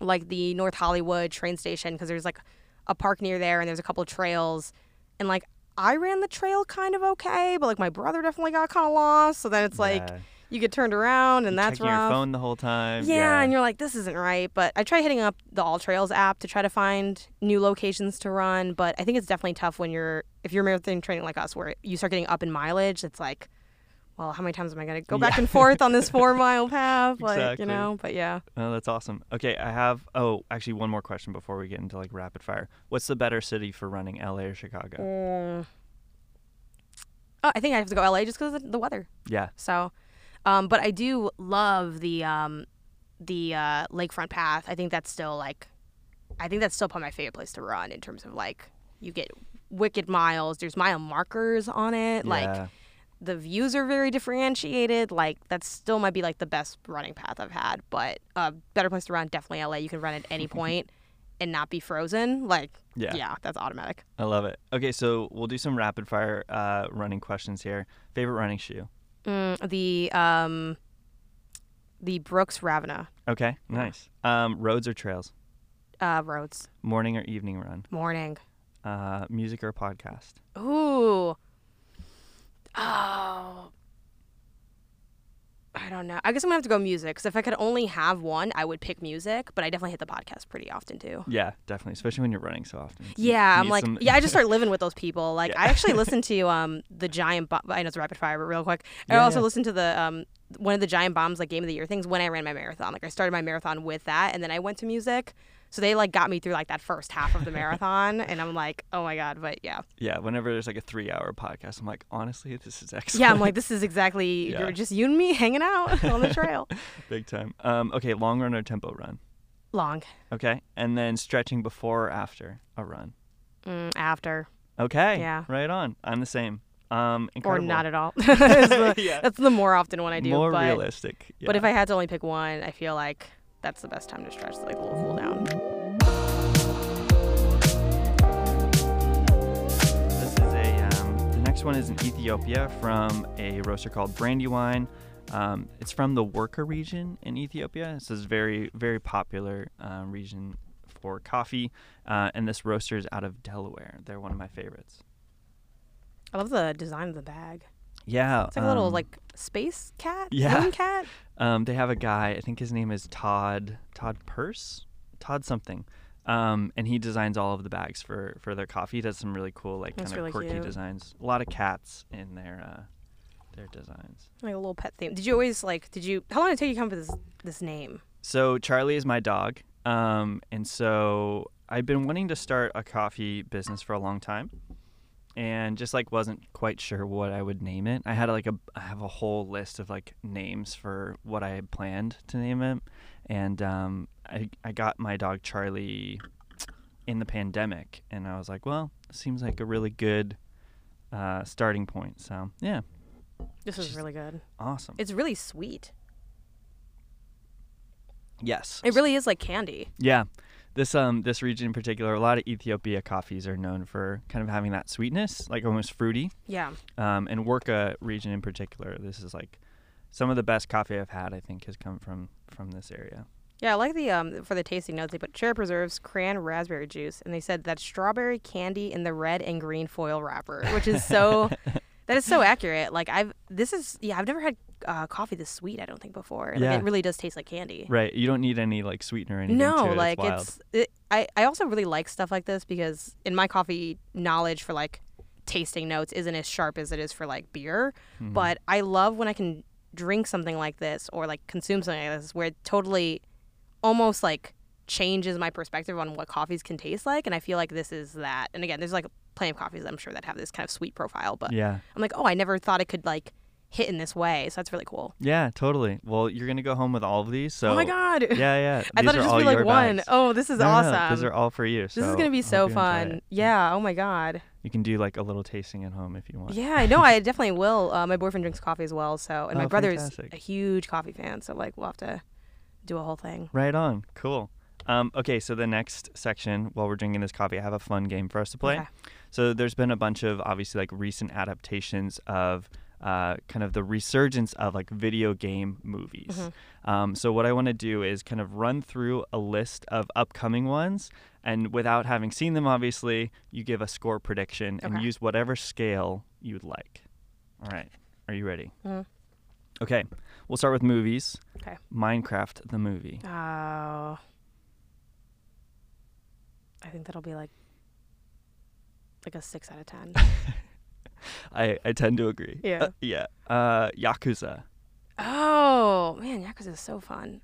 like the North Hollywood train station because there's like a park near there and there's a couple of trails and like I ran the trail kind of okay, but like my brother definitely got kind of lost. So then it's like Yeah. You get turned around and You're that's checking rough. your phone the whole time. Yeah, and you're like, this isn't right. But I try hitting up the All Trails app to try to find new locations to run. But I think it's definitely tough when you're if you're marathon training like us, where you start getting up in mileage. It's like, well, how many times am I gonna go back Yeah. and forth on this four mile path? Like, Exactly. you know. But yeah. Oh, that's awesome. Okay, I have. Oh, actually, one more question before we get into like rapid fire. What's the better city for running, LA or Chicago? Mm. Oh, I think I have to go LA just because of the weather. Yeah. So, Um, but I do love the um, the uh, lakefront path. I think that's still like, I think that's still probably my favorite place to run in terms of like you get wicked miles. There's mile markers on it. Like the views are very differentiated. Like that still might be like the best running path I've had. But a uh, better place to run definitely LA. You can run at any point and not be frozen. Like Yeah. yeah, that's automatic. I love it. Okay, so we'll do some rapid fire uh, running questions here. Favorite running shoe? Mm, the um, the Brooks Ravenna Okay, nice. Um, roads or trails? uh, roads Morning or evening run? morning. Uh, music or podcast? Ooh. Oh. I don't know. I guess I'm gonna have to go music because if I could only have one, I would pick music. But I definitely hit the podcast pretty often too. Yeah, definitely, especially when you're running so often. Yeah, I'm like, some- yeah, I just start living with those people. Like, Yeah. I actually listened to um the Giant. Bo- I know it's rapid fire, but real quick, I Yeah, also yeah. listened to the um one of the Giant Bombs like Game of the Year things when I ran my marathon. Like, I started my marathon with that, and then I went to music. So they like got me through like that first half of the marathon, and I'm like, oh my god, but yeah, yeah, whenever there's like a three-hour podcast, I'm like, honestly, this is excellent. yeah, I'm like, this is exactly Yeah. you're just you and me hanging out on the trail. big time. Um, okay, long run or tempo run? Long Okay, and then stretching before or after a run? mm, after Okay, Yeah. right on. I'm the same. Um, or not at all. that's, the, Yeah. that's the more often one I do. More but, realistic. But if. I had to only pick one, I feel like that's the best time to stretch, like a little cool down. Next one is in Ethiopia from a roaster called Brandywine. Um, it's from the Worka region in Ethiopia. This is very very popular uh, region for coffee, uh, and this roaster is out of Delaware. They're one of my favorites. I love the design of the bag. Yeah, It's like a little um, like space cat, yeah. moon cat. Um, they have a guy. I think his name is Todd Todd Purse, Todd something, um, and he designs all of the bags for for their coffee. He does some really cool like kind of really quirky cute. designs. A lot of cats in their uh, their designs. Like a little pet theme. Did you always like? Did you? How long did it take you to come up with this this name? So Charlie is my dog, um, and so I've been wanting to start a coffee business for a long time, and just like wasn't quite sure what I would name it. I had like a I have a whole list of like names for what I had planned to name it, and um, I I got my dog Charlie in the pandemic, and I was like, well, seems like a really good uh, starting point. So yeah, This is really good. awesome. It's really sweet. yes, It really is like candy. Yeah. This um this region in particular, a lot of Ethiopia coffees are known for kind of having that sweetness, like almost fruity. Yeah. Um, and Worka region in particular, this is like some of the best coffee I've had. I think has come from from this area. Yeah, I like the um for the tasting notes they put cherry preserves, cran raspberry juice, and they said that strawberry candy in the red and green foil wrapper, which is so that is so accurate. Like I've this is yeah I've never had uh, coffee this sweet I don't think before. Like Yeah. it really does taste like candy. Right. You don't need any like sweetener or anything. No, to it. like it's, it's it, I I also really like stuff like this because in my coffee knowledge for like tasting notes isn't as sharp as it is for like beer, Mhm. but I love when I can drink something like this or like consume something like this where it totally almost like changes my perspective on what coffees can taste like and I feel like this is that. And again, there's like plenty of coffees I'm sure that have this kind of sweet profile, but yeah. I'm like, "Oh, I never thought it could like hit in this way." So that's really cool. Yeah. Totally. Well, you're gonna go home with all of these. So oh my god. Yeah, yeah. I thought it'd just be like one. bags. Oh, this is No, awesome. no, These are all for you. This is gonna be so hope you enjoy fun. Yeah. Oh my god. You can do like a little tasting at home if you want. Yeah. No, I definitely will. Uh, my boyfriend drinks coffee as well, so and my Oh, brother's fantastic. a huge coffee fan. So like we'll have to do a whole thing. Right on. Cool. Um, okay, so the next section, while we're drinking this coffee, I have a fun game for us to play. Okay. So there's been a bunch of obviously like recent adaptations of uh, kind of the resurgence of like video game movies. Mhm. Um, so what I want to do is kind of run through a list of upcoming ones, and without having seen them, obviously, you give a score prediction and Okay. use whatever scale you'd like. All right, are you ready? Mhm. Okay, we'll start with movies. Okay. Minecraft the movie. Oh. I think that'll be like like a six out of ten. I, I tend to agree. Yeah. Uh, yeah. Uh, Yakuza. oh man, Yakuza is so fun.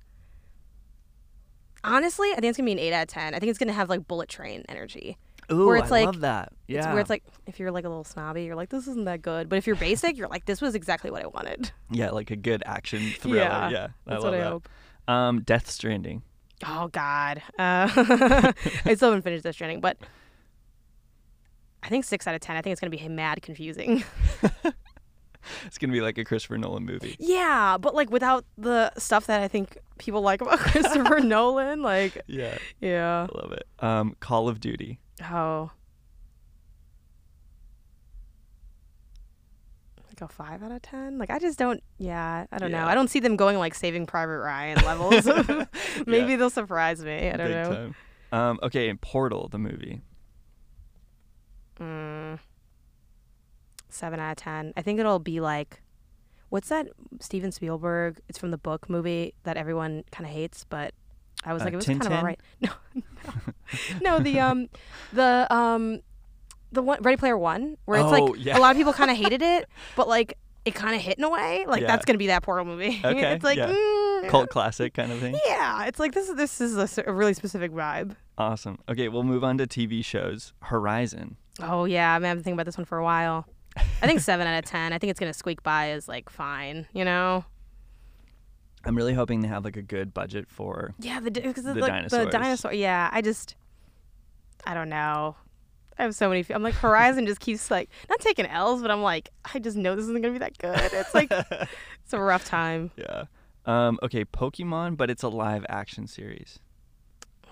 Honestly, I think it's gonna be an eight out of ten. I think it's gonna have like bullet train energy. Ooh, it's I like- love that. Yeah. It's where it's like if you're like a little snobby, you're like this isn't that good. But if you're basic, you're like this was exactly what I wanted. yeah, like a good action thriller. Yeah, Yeah, That's what I that. hope. Um, Death Stranding. Oh God, uh, I still haven't finished Death Stranding, but I think six out of ten. I think it's gonna be mad confusing. It's gonna be like a Christopher Nolan movie. yeah, but like without the stuff that I think people like about Christopher Nolan, like Yeah, yeah. I love it. Um, Call of Duty. Oh. Like a five out of ten. Like I just don't. Yeah, I don't know. I don't see them going like Saving Private Ryan levels. Maybe they'll surprise me. I don't Big know. time. Um, okay, and Portal, the movie. Mm, seven out of ten. I think it'll be like, what's that Steven Spielberg? It's from the book movie that everyone kind of hates, but I was Uh, like, it was kind of Tintin? alright. No, no, no. The um, the um, the one Ready Player One, where it's Oh, like yeah. a lot of people kind of hated it, but like it kind of hit in a way. Like Yeah. that's gonna be that Portal movie. Okay, it's like yeah. mm, Cult classic kind of thing. Yeah, it's like this is this is a really specific vibe. Awesome. Okay, we'll move on to TV shows. Horizon. Oh yeah, I mean, I've been thinking about this one for a while. I think seven out of ten. I think it's gonna squeak by is like fine, you know. I'm really hoping they have like a good budget for. Yeah, the because The like, dinosaurs. the dinosaur. Yeah, I just, I don't know. I have so many. I'm like Horizon just keeps like not taking L's, but I'm like I just know this isn't gonna be that good. It's like it's a rough time. Yeah. Um, okay, Pokemon, but it's a live action series.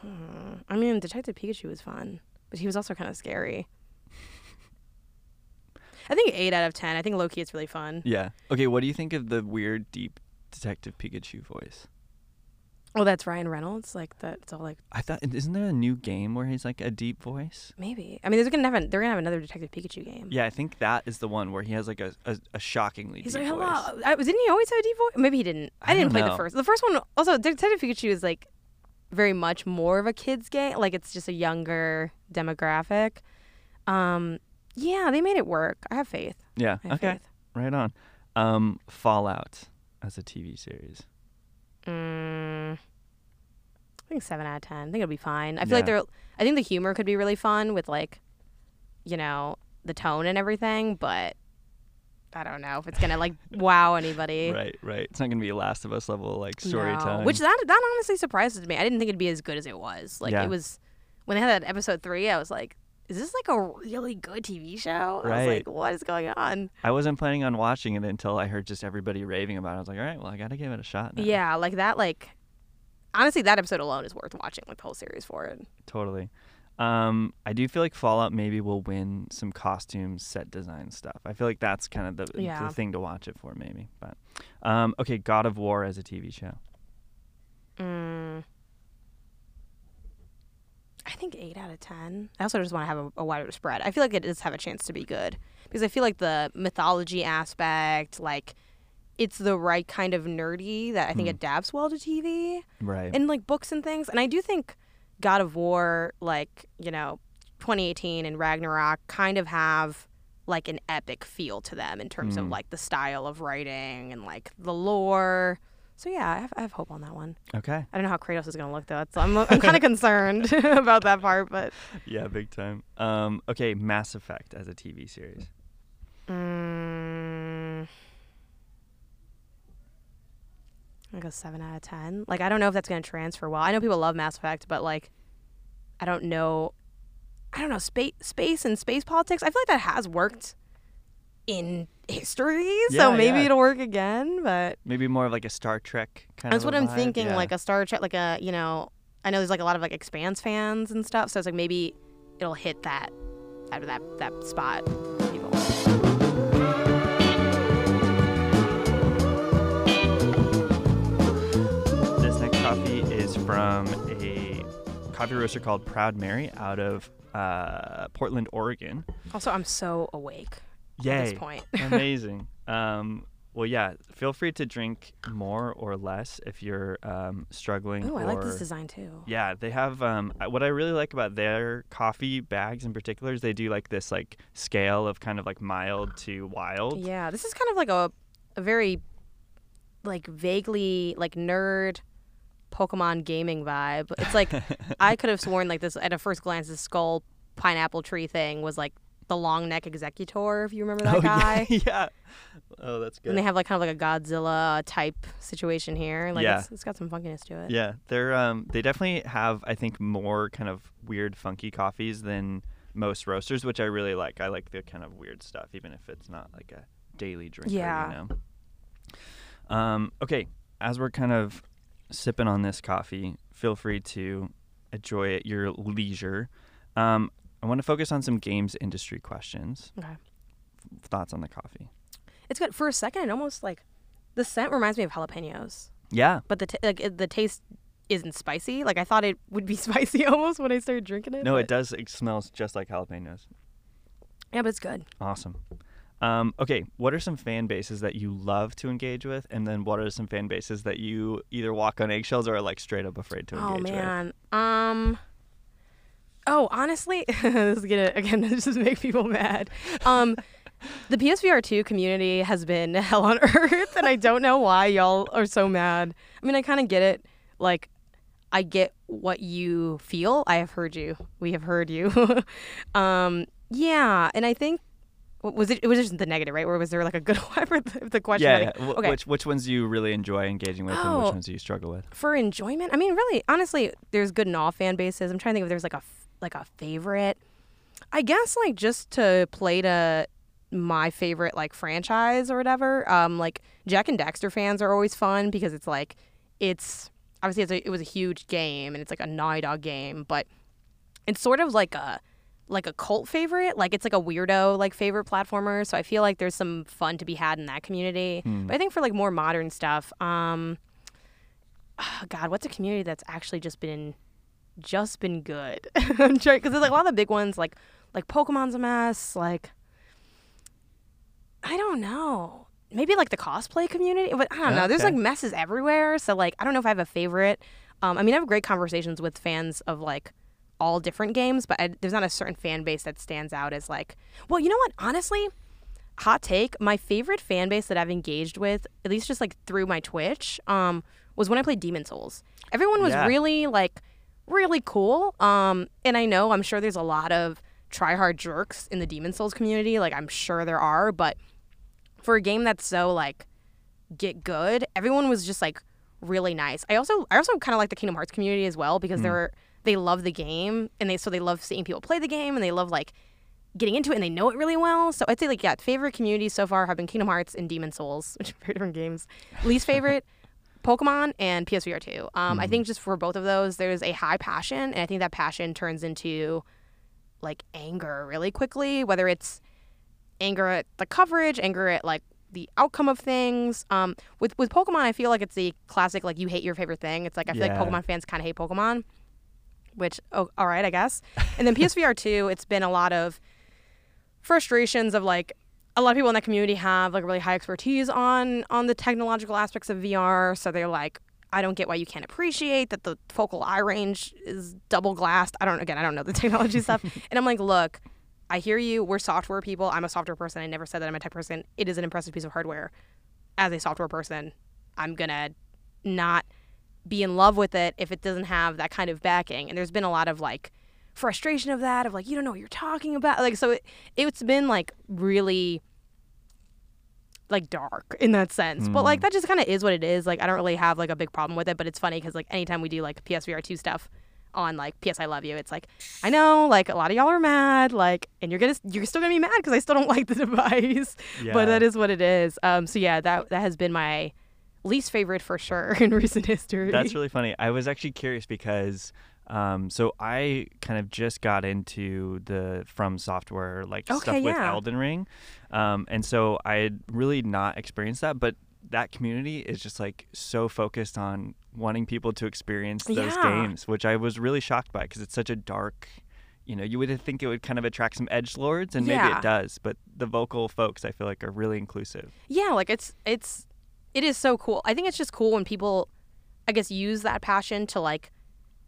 Hmm. I mean, Detective Pikachu was fun, but he was also kind of scary. I think eight out of ten. I think Loki is really fun. Yeah. Okay, what do you think of the weird, deep Detective Pikachu voice? Oh, that's Ryan Reynolds. Like that. It's all like I thought, isn't there a new game where he's like a deep voice? maybe. I mean, there's gonna have they're gonna have another Detective Pikachu game. Yeah, I think that is the one where he has like a, a, a shockingly He's deep like, voice. I, didn't he always have a deep voice? Maybe he didn't. I, I didn't play know. the first. The first one also Detective Pikachu is like very much more of a kids game. Like it's just a younger demographic. Um, yeah, they made it work. I have faith. Yeah. Have Okay. faith. Right on. Um, Fallout as a TV series. Mm, I think seven out of ten. I think it'll be fine. I feel like they're. I think the humor could be really fun with like, you know, the tone and everything. But I don't know if it's gonna like wow anybody. Right, right. It's not gonna be a Last of Us level like No. storytelling. Which that that honestly surprises me. I didn't think it'd be as good as it was. Like Yeah. it was when they had that episode three. I was like, is this like a really good TV show? I was Right. like, what is going on? I wasn't planning on watching it until I heard just everybody raving about it. I was like, all right, well, I gotta give it a shot. Now. Yeah, like that. Like honestly, that episode alone is worth watching. Like the whole series for it. totally. Um, I do feel like Fallout maybe will win some costume set design stuff. I feel like that's kind of the, Yeah. the thing to watch it for, maybe. But um, okay, God of War as a TV show. Mm. I think eight of ten. I also just want to have a, a wider spread. I feel like it does have a chance to be good because I feel like the mythology aspect, like, it's the right kind of nerdy that I think Hmm. adapts well to TV Right. and like books and things. And I do think God of War, like you know, 2018 and Ragnarok, kind of have like an epic feel to them in terms of Mm. like the style of writing and like the lore. So yeah, I have, I have hope on that one. okay. I don't know how Kratos is going to look though. That's, I'm I'm kind of concerned about that part, but Yeah, big time. Um, okay, Mass Effect as a TV series. mm, like a seven out of ten. Like I don't know if that's going to transfer well. I know people love Mass Effect, but like I don't know. I don't know space space and space politics. I feel like that has worked in history, so maybe yeah. it'll work again. But Maybe more of like a Star Trek kind that's of. what I'm thinking, like a Star Trek, like a you know. I know there's like a lot of like Expanse fans and stuff, so it's like maybe it'll hit that that that that spot. People. This next coffee is from a coffee roaster called Proud Mary out of uh, Portland, Oregon. Also, I'm so awake at Yay. this point. Amazing. Um, well, yeah, feel free to drink more or less if you're um, struggling. Oh, I like this design too. Yeah, they have um what I really like about their coffee bags in particular is they do like this like scale of kind of like mild to wild. Yeah, this is kind of like a a very like vaguely like nerd Pokemon gaming vibe. It's like I could have sworn like this at a first glance this skull pineapple tree thing was like the long neck Exeggutor, if you remember that oh, guy. Yeah, yeah. Oh, that's good. And they have like kind of like a Godzilla type situation here. Like Yeah. it's, it's got some funkiness to it. Yeah, they're um they definitely have I think more kind of weird funky coffees than most roasters, which I really like. I like the kind of weird stuff, even if it's not like a daily drinker. Yeah. You know. Um. Okay. As we're kind of sipping on this coffee, feel free to enjoy it at your leisure. Um. I want to focus on some games industry questions. Okay. Thoughts on the coffee? It's good. For a second, it almost like the scent reminds me of jalapenos, Yeah. but the t- like the taste isn't spicy. Like I thought it would be spicy almost when I started drinking it. No, but- it does. It smells just like jalapenos. Yeah, but it's good. Awesome. Um, okay, what are some fan bases that you love to engage with, and then what are some fan bases that you either walk on eggshells or are like straight up afraid to Oh engage with? Oh man. Um. Oh, honestly, this is gonna again this just make people mad. Um, the PSVR two community has been hell on earth, and I don't know why y'all are so mad. I mean, I kind of get it. Like, I get what you feel. I have heard you. We have heard you. um, yeah, and I think was it? It was just the negative, right? Or was there like a good one for the, the question? Yeah, yeah. Okay. Which which ones do you really enjoy engaging with, and Oh. which ones do you struggle with? for enjoyment i mean really honestly there's good and all fan bases i'm trying to think if there's like a like a favorite. I guess like just to play to my favorite like franchise or whatever um like Jak and Daxter fans are always fun because it's like it's obviously it's a, it was a huge game and it's like a naughty dog game but it's sort of like a like a cult favorite. Like it's like a weirdo like favorite platformer so i feel like there's some fun to be had in that community. Hmm. but i think for like more modern stuff um oh, God, what's a community that's actually just been just been good? I'm trying because there's like a lot of the big ones like like Pokemon's a mess. Like I don't know, maybe like the cosplay community, but I don't know. There's Okay. like messes everywhere. So like I don't know if I have a favorite. Um, I mean, I have great conversations with fans of like all different games, but I, there's not a certain fan base that stands out as like. Well, you know what? Honestly, hot take my favorite fan base that i've engaged with at least just like through my twitch um was when i played demon souls everyone was Yeah. really like really cool um and i know i'm sure there's a lot of try hard jerks in the demon souls community like i'm sure there are but for a game that's so like get good everyone was just like really nice i also i also kind of like the kingdom hearts community as well because they're they love the game and they so they love seeing people play the game and they love like getting into it and they know it really well. So I'd say like yeah, favorite communities so far have been Kingdom Hearts and Demon Souls, which are very different games. Least favorite, Pokemon and PSVR two. Um, I think just for both of those, there's a high passion, and I think that passion turns into like anger really quickly. Whether it's anger at the coverage, anger at like the outcome of things. Um, with with Pokemon, I feel like it's the classic like you hate your favorite thing. It's like I feel Yeah. like Pokemon fans kind of hate Pokemon, which oh all right I guess. And then PSVR two, it's been a lot of frustrations of like a lot of people in that community have like a really high expertise on on the technological aspects of VR. So they're like, I don't get why you can't appreciate that the focal eye range is double glassed. I don't again, I don't know the technology stuff. And I'm like, look, I hear you. We're software people. I'm a software person. I never said that I'm a tech person. It is an impressive piece of hardware. As a software person, I'm gonna not be in love with it if it doesn't have that kind of backing. And there's been a lot of like frustration of that of like you don't know what you're talking about. Like so it, it's been like really like dark in that sense. But like that just kind of is what it is. Like I don't really have like a big problem with it, but it's funny cuz like anytime we do like PSVR 2 stuff on like PS I love you, it's like I know like a lot of y'all are mad like and you're to you're still to be mad cuz I still don't like the device. Yeah. But that is what it is. Um so yeah, that that has been my least favorite for sure in recent history. That's really funny. I was actually curious because um, so I kind of just got into the From Software like Okay, stuff with. Elden Ring, um, and so I had really not experienced that. But that community is just like so focused on wanting people to experience those Yeah. games, which I was really shocked by because it's such a dark. You know, you would think it would kind of attract some edge lords, and maybe Yeah. it does. But the vocal folks, I feel like, are really inclusive. yeah like it's it's it is so cool i think it's just cool when people i guess use that passion to like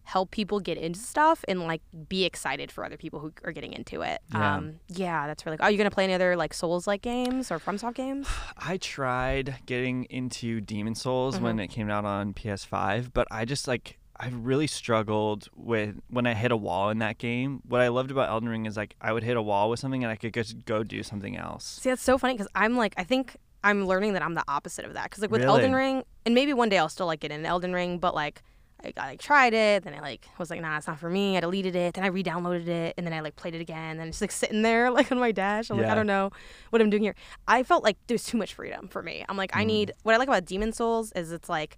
help people get into stuff and like be excited for other people who are getting into it Yeah. um yeah that's really cool. are you gonna play any other like souls like games or fromsoft games I tried getting into Demon Souls when Mm-hmm. it came out on PS5, but I just like I really struggled with when I hit a wall in that game. What I loved about Elden Ring is like I would hit a wall with something and I could just go do something else. See, that's so funny because I'm like, I think I'm learning that I'm the opposite of that. Because like with Really? Elden Ring, and maybe one day I'll still like get into Elden Ring, but like I, I like tried it, then I like was like, nah, it's not for me. I deleted it, then I re-downloaded it, and then I like played it again, and it's like sitting there like on my dash. I'm like, I don't know what I'm doing here. I felt like there's too much freedom for me. I'm like, I mm. need what I like about Demon Souls is it's like,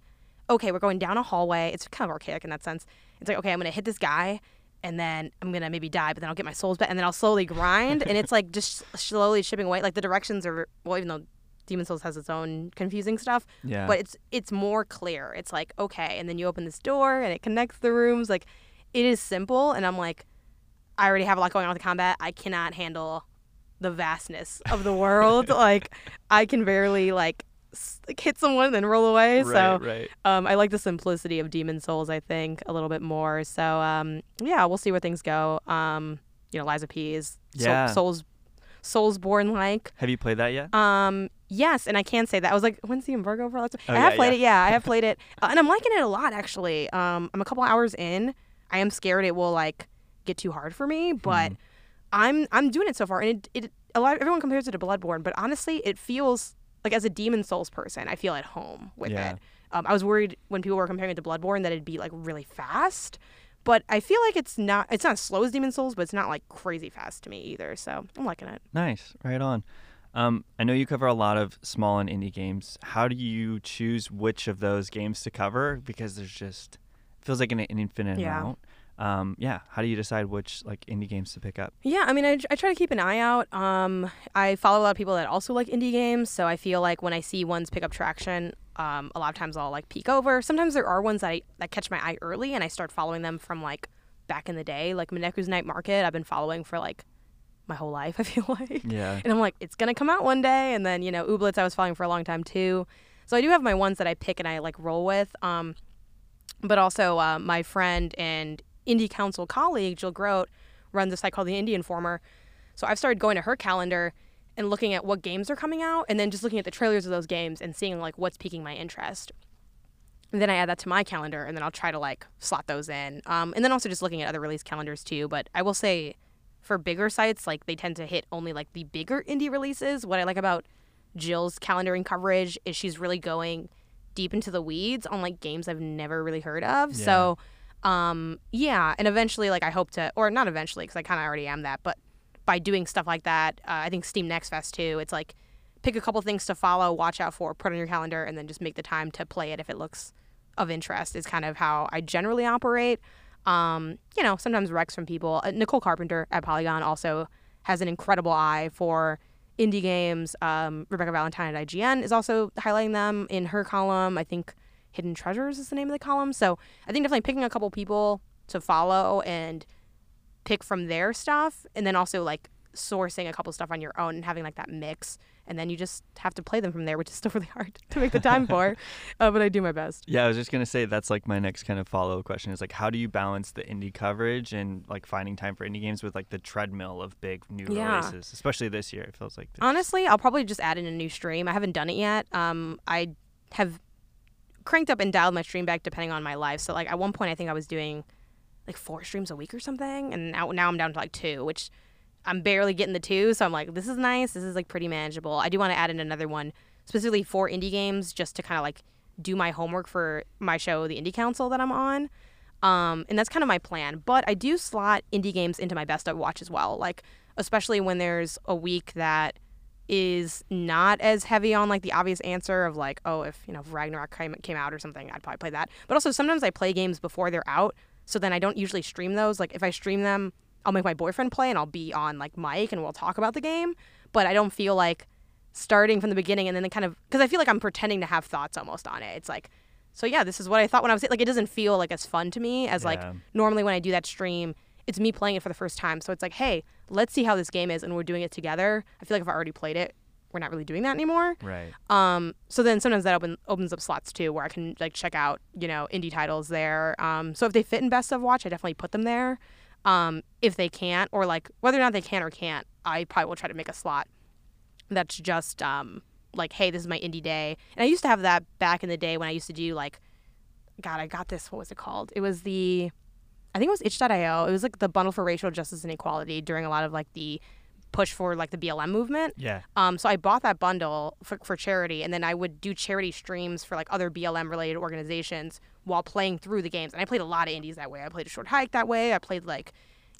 okay, we're going down a hallway. It's kind of archaic in that sense. It's like, okay, I'm gonna hit this guy. And then I'm gonna maybe die, but then I'll get my souls back, and then I'll slowly grind, and it's like just slowly chipping away. Like the directions are well, even though Demon Souls has its own confusing stuff, Yeah. but it's it's more clear. It's like okay, and then you open this door and it connects the rooms. Like it is simple, and I'm like, I already have a lot going on with the combat. I cannot handle the vastness of the world. like I can barely like, like hit someone and then roll away. right, so right. um, I like the simplicity of Demon Souls. I think a little bit more. So um, yeah, we'll see where things go. Um, you know, Lies of P is Soul- Yeah. Souls Soulsborne like. Have you played that yet? Um, yes, and I can say that I was like, when's the embargo for? Alexa? Oh, I have yeah, played yeah. it. Yeah, I have played it, uh, and I'm liking it a lot actually. Um, I'm a couple hours in. I am scared it will like get too hard for me, but Mm-hmm. I'm I'm doing it so far, and it it a lot everyone compares it to Bloodborne, but honestly, it feels like as a Demon Souls person, I feel at home with Yeah. it. Um, I was worried when people were comparing it to Bloodborne that it'd be like really fast. But I feel like it's not it's not as slow as Demon Souls, but it's not like crazy fast to me either. So I'm liking it. Nice. Right on. Um, I know you cover a lot of small and indie games. How do you choose which of those games to cover? Because there's just feels like an, an infinite Yeah. amount. Um, yeah. How do you decide which like indie games to pick up? Yeah, I mean, I, I try to keep an eye out. Um, I follow a lot of people that also like indie games, so I feel like when I see ones pick up traction, um, a lot of times I'll like peek over. Sometimes there are ones that I, that catch my eye early, and I start following them from like back in the day, like Mineko's Night Market. I've been following for like my whole life. I feel like, Yeah. and I'm like, it's gonna come out one day. And then you know, Ooblets I was following for a long time too. So I do have my ones that I pick and I like roll with. Um, but also uh, my friend and indie council colleague Jill Grodt runs a site called the Indie Informer. So I've started going to her calendar and looking at what games are coming out, and then just looking at the trailers of those games and seeing like what's piquing my interest. And then I add that to my calendar, and then I'll try to like slot those in. Um, and then also just looking at other release calendars too. But I will say, for bigger sites, like they tend to hit only like the bigger indie releases. What I like about Jill's calendaring coverage is she's really going deep into the weeds on like games I've never really heard of. Yeah. So, um, yeah, and eventually, like I hope to, or not eventually, because I kind of already am that, but by doing stuff like that, uh, I think Steam Next Fest too. It's like pick a couple things to follow, watch out for, put on your calendar, and then just make the time to play it if it looks of interest. Is kind of how I generally operate. Um, you know, sometimes recs from people. Uh, Nicole Carpenter at Polygon also has an incredible eye for indie games. Um, Rebekah Valentine at IGN is also highlighting them in her column. I think Hidden Treasures is the name of the column. So I think definitely picking a couple people to follow and pick from their stuff, and then also like sourcing a couple stuff on your own and having like that mix. And then you just have to play them from there, which is still really hard to make the time for. Uh, but I do my best. Yeah, I was just gonna say that's like my next kind of follow-up question is like how do you balance the indie coverage and like finding time for indie games with like the treadmill of big new Yeah. releases, especially this year. It feels like there's- Honestly, I'll probably just add in a new stream. I haven't done it yet. Um, I have cranked up and dialed my stream back depending on my life. So like at one point, I think I was doing like four streams a week or something, and now now I'm down to like two, which I'm barely getting the two. So I'm like, this is nice. This is like pretty manageable. I do want to add in another one specifically for indie games, just to kind of like do my homework for my show, the Indie Council that I'm on. Um, and that's kind of my plan. But I do slot indie games into my best of watch as well. Like, especially when there's a week that is not as heavy on like the obvious answer of like, oh, if you know if Ragnarok came, came out or something, I'd probably play that. But also sometimes I play games before they're out, so then I don't usually stream those. Like if I stream them, I'll make my boyfriend play and I'll be on like mic and we'll talk about the game. But I don't feel like starting from the beginning and then kind of because I feel like I'm pretending to have thoughts almost on it. It's like, so yeah, this is what I thought when I was like, it doesn't feel like as fun to me as like normally when I do that stream, it's me playing it for the first time. So it's like, hey, let's see how this game is, and we're doing it together. I feel like if I already played it, we're not really doing that anymore. right. Um, so then sometimes that open, opens up slots too, where I can like check out you know indie titles there. Um, so if they fit in best of watch, I definitely put them there. Um, if they can't, or like whether or not they can or can't, I probably will try to make a slot that's just um like, hey, this is my indie day. And I used to have that back in the day when I used to do like God, I got this. What was it called? It was the, I think it was itch.io. It was like the bundle for racial justice and equality during a lot of like the push for like the BLM movement. Yeah. Um, so I bought that bundle for, for charity, and then I would do charity streams for like other BLM related organizations while playing through the games. And I played a lot of indies that way. I played a short hike that way. I played like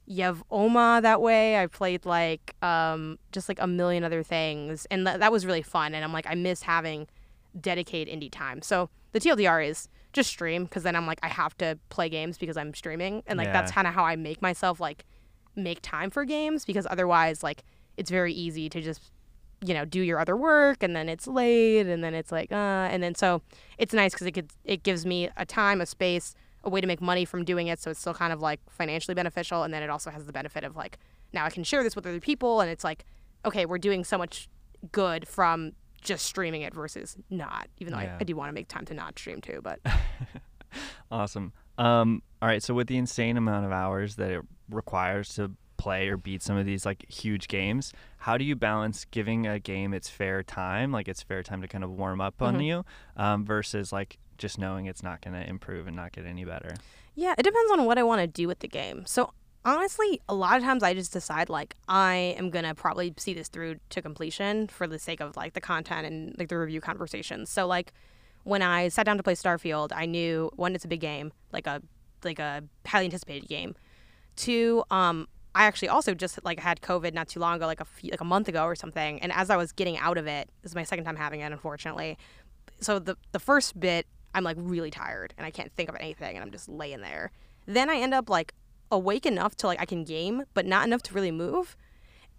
Yev Oma that way. I played like um, just like a million other things, and th- that was really fun. And I'm like, I miss having dedicated indie time. So the TLDR is just stream because then I'm like, I have to play games because I'm streaming, and like that's kind of how I make myself like make time for games because otherwise like it's very easy to just you know do your other work and then it's late and then it's like uh and then so it's nice because it could it gives me a time a space a way to make money from doing it so it's still kind of like financially beneficial and then it also has the benefit of like now i can share this with other people and it's like okay we're doing so much good from just streaming it versus not even though Yeah. I, I do want to make time to not stream too but Awesome. Um, all right. So with the insane amount of hours that it requires to play or beat some of these like huge games, how do you balance giving a game its fair time, like its fair time to kind of warm up on Mhm. you, um, versus like just knowing it's not going to improve and not get any better? Yeah, it depends on what I want to do with the game. So honestly, a lot of times I just decide like I am gonna probably see this through to completion for the sake of like the content and like the review conversations. So like when I sat down to play Starfield, I knew one, it's a big game, like a like a highly anticipated game. Two, um, I actually also just like had COVID not too long ago, like a few, like a month ago or something. And as I was getting out of it, this is my second time having it, unfortunately. So the the first bit, I'm like really tired and I can't think of anything, and I'm just laying there. Then I end up like awake enough to like I can game, but not enough to really move.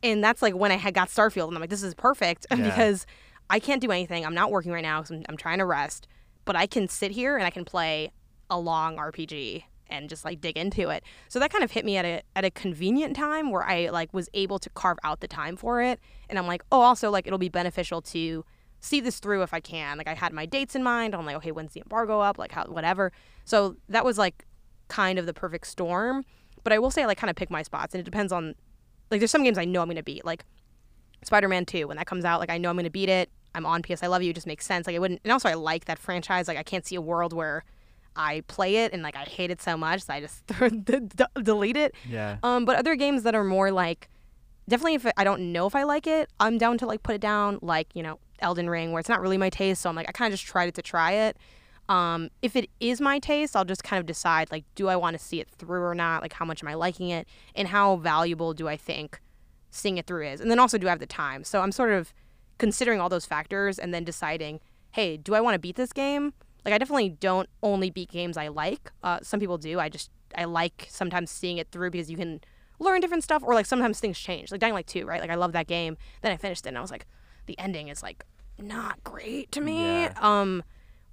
And that's like when I had got Starfield, and I'm like, this is perfect Yeah. because I can't do anything. I'm not working right now because I'm, I'm trying to rest, but I can sit here and I can play a long RPG and just like dig into it. So that kind of hit me at a at a convenient time where I like was able to carve out the time for it. And I'm like, oh, also like it'll be beneficial to see this through if I can. Like I had my dates in mind. I'm like, okay, when's the embargo up? Like how whatever. So that was like kind of the perfect storm. But I will say I like kind of pick my spots and it depends on like there's some games I know I'm gonna beat. Like Spider-Man 2 when that comes out like I know I'm to beat it. I'm on PS I Love You it just makes sense. Like I wouldn't and also I like that franchise. Like I can't see a world where I play it and like I hate it so much that I just d- delete it. Yeah. Um but other games that are more like definitely if I don't know if I like it, I'm down to like put it down like, you know, Elden Ring where it's not really my taste, so I'm like I kind of just tried it to try it. Um, if it is my taste, I'll just kind of decide like, do I want to see it through or not? Like, how much am I liking it, and how valuable do I think seeing it through is? And then also, do I have the time? So I'm sort of considering all those factors and then deciding, hey, do I want to beat this game? Like, I definitely don't only beat games I like. Uh, some people do. I just I like sometimes seeing it through because you can learn different stuff, or like sometimes things change. Like Dying Light 2, right? Like I love that game. Then I finished it, and I was like, the ending is like not great to me. Yeah. Um,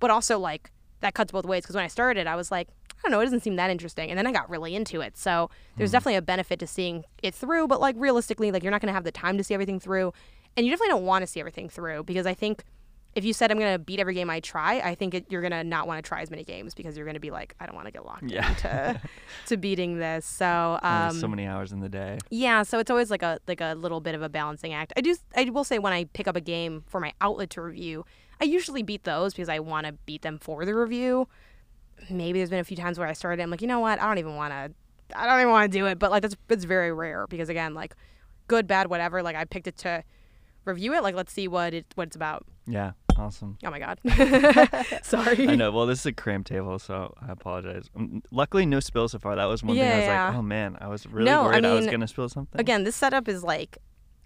but also like that cuts both ways because when I started, I was like, I don't know, it doesn't seem that interesting, and then I got really into it. So there's definitely a benefit to seeing it through, but like realistically, like you're not gonna have the time to see everything through, and you definitely don't want to see everything through because I think if you said I'm gonna beat every game I try, I think it, you're gonna not want to try as many games because you're gonna be like, I don't want to get locked Yeah. into to beating this. So um, so many hours in the day. yeah, so it's always like a like a little bit of a balancing act. I do I will say when I pick up a game for my outlet to review, I usually beat those because I want to beat them for the review. Maybe there's been a few times where I started I'm like, "You know what? I don't even want to I don't even want to do it." But like that's it's very rare because again, like good, bad, whatever, like I picked it to review it. Like let's see what it what it's about. Yeah. Awesome. Oh my god. Sorry. I know. Well, this is a cram table, so I apologize. Um, luckily, no spill so far. That was one thing I was Yeah. like, oh man, I was really No, I worried I, was gonna spill something. again, this setup is like